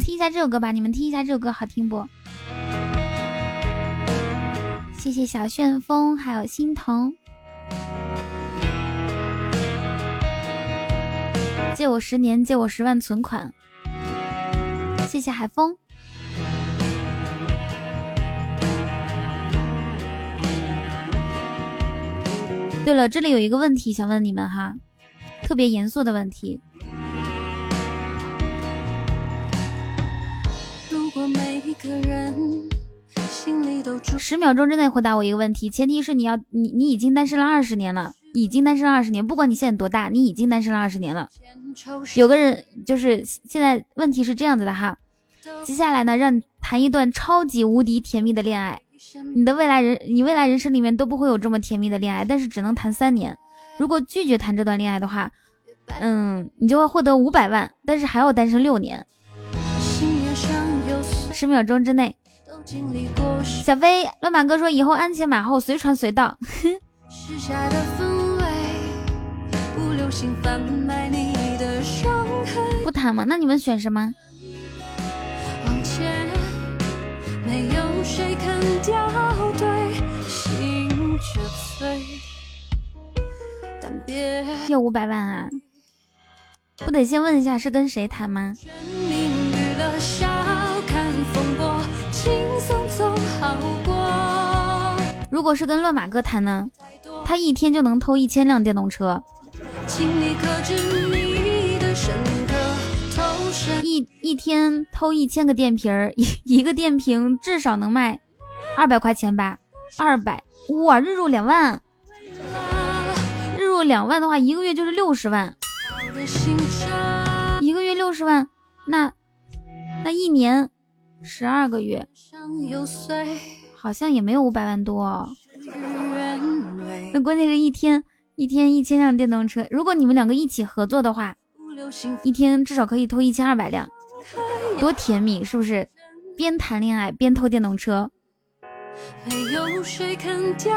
听一下这首歌吧，你们听一下这首歌好听不？谢谢小旋风，还有心疼。借我十年，借我十万存款。谢谢海风。对了，这里有一个问题想问你们哈。特别严肃的问题。十秒钟之内回答我一个问题，前提是你要你你已经单身了二十年了，已经单身了二十年，不管你现在多大，你已经单身了二十年了。有个人就是现在问题是这样子的哈，接下来呢，让谈一段超级无敌甜蜜的恋爱，你的未来人你未来人生里面都不会有这么甜蜜的恋爱，但是只能谈三年。如果拒绝谈这段恋爱的话，嗯，你就会获得五百万，但是还要单身六年。十秒钟之内，小飞乱马哥说以后鞍前马后随传随到。不谈吗？那你们选什么？要五百万啊！不得先问一下是跟谁谈吗？如果是跟乱马哥谈呢？他一天就能偷一千辆电动车，一一天偷一千个电瓶儿，一一个电瓶至少能卖二百块钱吧？二百哇，日入两万，日入两万的话，一个月就是六十万。六十万，那那一年十二个月，好像也没有五百万多。那关键是一天一天一千辆电动车，如果你们两个一起合作的话，一天至少可以偷一千二百辆，多甜蜜，是不是？边谈恋爱边偷电动车，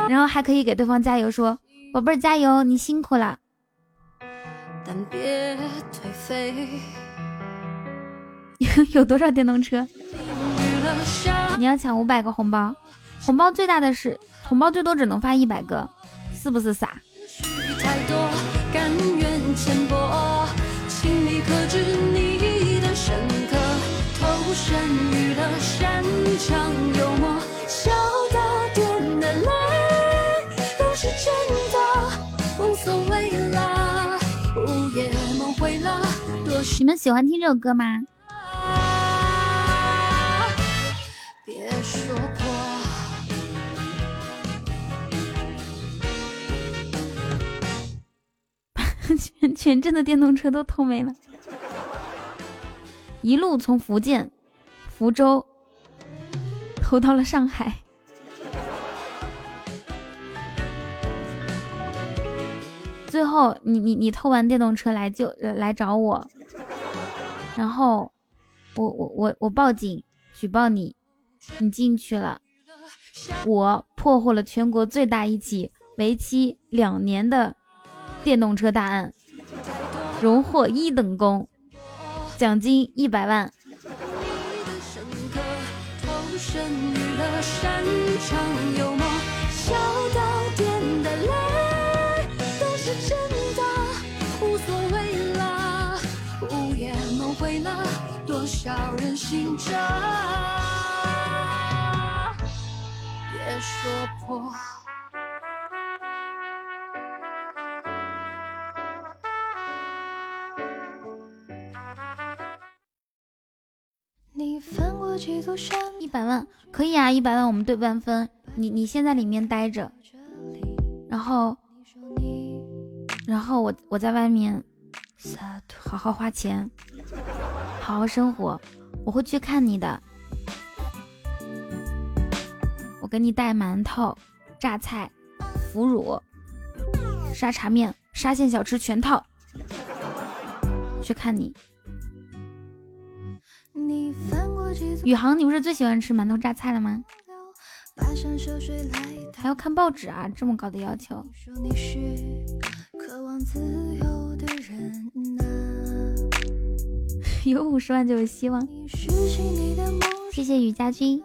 然后还可以给对方加油，说宝贝儿加油，你辛苦了。但别颓废。有多少电动车？你要抢五百个红包，红包最大的是红包最多只能发一百个，是不是傻？你们喜欢听这首歌吗？别说破。全全镇的电动车都偷没了，一路从福建福州偷到了上海。最后，你你你偷完电动车来就来找我。然后，我我我我报警举报你，你进去了，我破获了全国最大一起为期两年的电动车大案，荣获一等功，奖金一百万。少人心别说破。你翻过几座山？一百万可以啊，一百万我们对半分。你你先在里面待着，然后然后我我在外面好好花钱，好好生活，我会去看你的。我给你带馒头、榨菜、腐乳、沙茶面、沙县小吃全套，去看你。宇航，你不是最喜欢吃馒头榨菜了吗？还要看报纸啊，这么高的要求。有五十万就有希望。谢谢雨家军。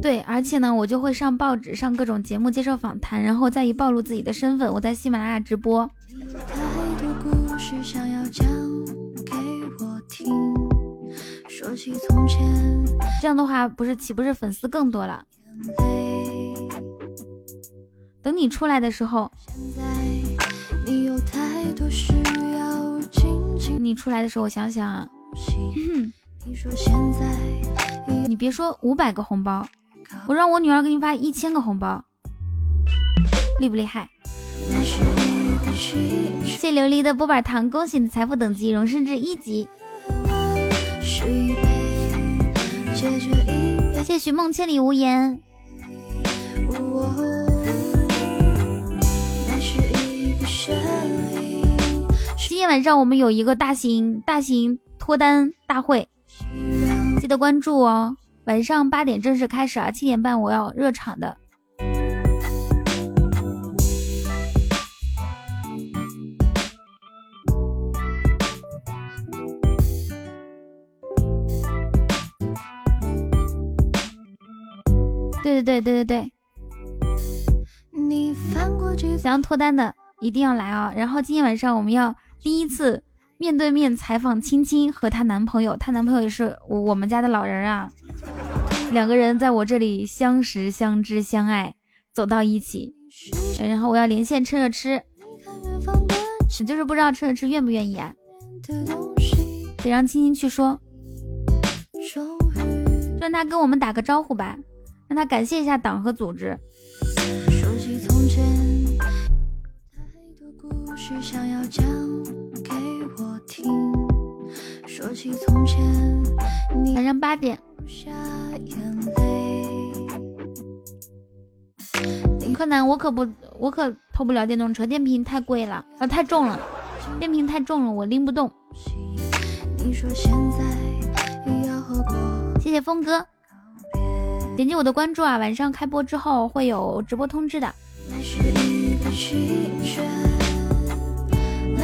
对，而且呢，我就会上报纸，上各种节目接受访谈，然后再一暴露自己的身份，我在喜马拉雅直播。这样的话，不是岂不是粉丝更多了？等你出来的时候，你出来的时候，我想想啊，你别说五百个红包，我让我女儿给你发一千个红包，厉不厉害？谢谢琉璃的波板糖，恭喜你的财富等级荣升至一级。谢谢许梦千里无言。今天晚上我们有一个大型大型脱单大会，记得关注哦。晚上八点正式开始啊，七点半我要热场的。对对对对对对，想要脱单的一定要来啊！然后今天晚上我们要第一次面对面采访青青和她男朋友，她男朋友也是我们家的老人啊，两个人在我这里相识、相知、相爱，走到一起。然后我要连线趁热吃，就是不知道趁热吃愿不愿意啊？得让青青去说，让他跟我们打个招呼吧。让他感谢一下党和组织。晚上八点。柯南，我可不，我可偷不了电动车，电瓶太贵了，啊，太重了，电瓶太重了，我拎不动。谢谢峰哥。点击我的关注啊！晚上开播之后会有直播通知的。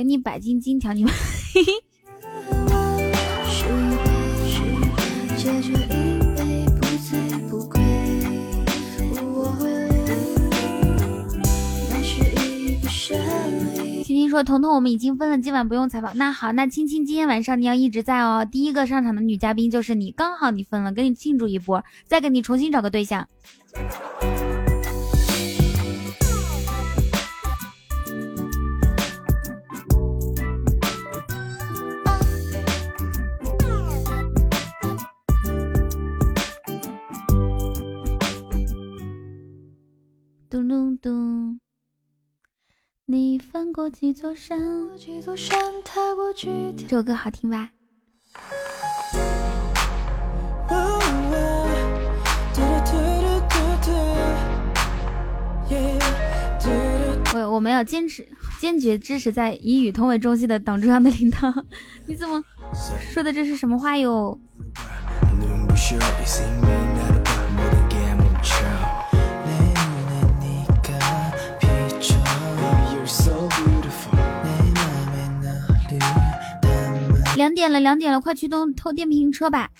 给你百斤金条，你们。青青说：“彤彤，我们已经分了，今晚不用采访。那好，那青青今天晚上你要一直在哦。第一个上场的女嘉宾就是你，刚好你分了，给你庆祝一波，再给你重新找个对象。”过几座山？这首歌好听吧？我我们要坚持坚决支持在以语同为中心的党中央的领导。你怎么说的？这是什么话哟？两点了，两点了，快去偷偷电瓶车吧。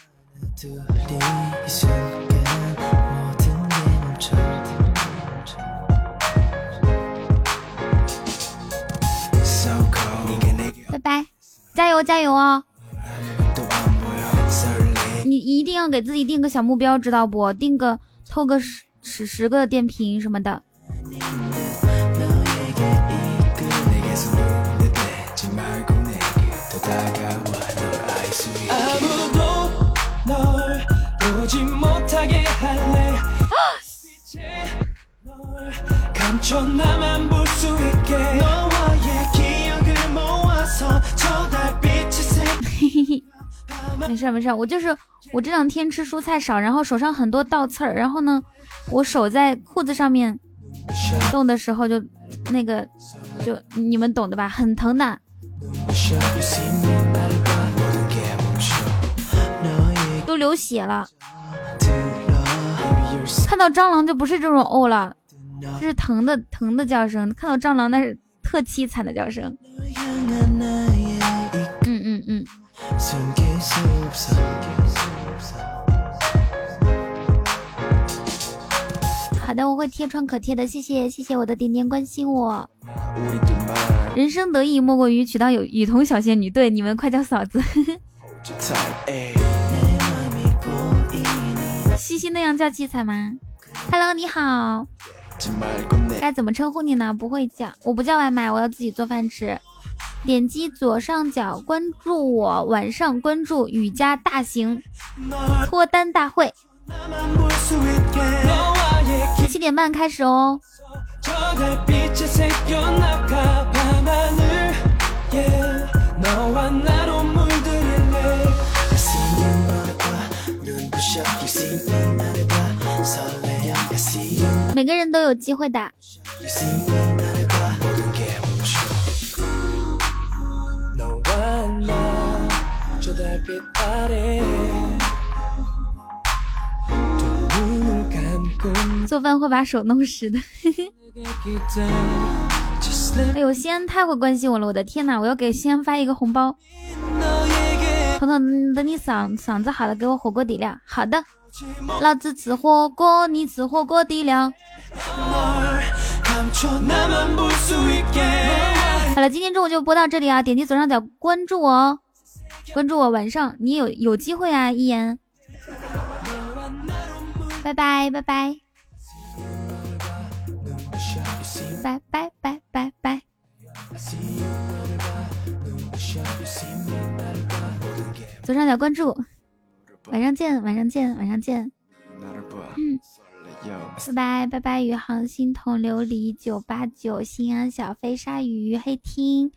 拜拜，加油加油哦！你一定要给自己定个小目标，知道不？定个偷个十十十个电瓶什么的。没事没事，我就是我这两天吃蔬菜少，然后手上很多倒刺儿，然后呢，我手在裤子上面动的时候就那个就你们懂的吧，很疼的。都流血了，看到蟑螂就不是这种哦了，这是疼的疼的叫声。看到蟑螂那是特凄惨的叫声。嗯嗯嗯。好的，我会贴创可贴的，谢谢谢谢我的点点关心我。人生得意莫过于娶到有雨桐小仙女，对你们快叫嫂子。西西那样叫七彩吗？Hello，你好，该怎么称呼你呢？不会叫，我不叫外卖，我要自己做饭吃。点击左上角关注我，晚上关注雨家大型脱单大会，七点半开始哦。每个人都有机会的。做饭会把手弄湿的。哎呦，西安太会关心我了，我的天呐，我要给西安发一个红包。彤彤，等你嗓嗓子好了，给我火锅底料。好的，老子吃火锅，你吃火锅底料。好了，今天中午就播到这里啊！点击左上角关注我哦，关注我，晚上你有有机会啊！一言，拜拜拜拜，拜拜拜拜拜，左上角关注，晚上见，晚上见，晚上见，嗯。拜拜拜拜，宇航星桐琉璃九八九，心安小飞鲨鱼黑听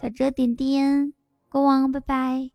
小哲点点国王，拜拜。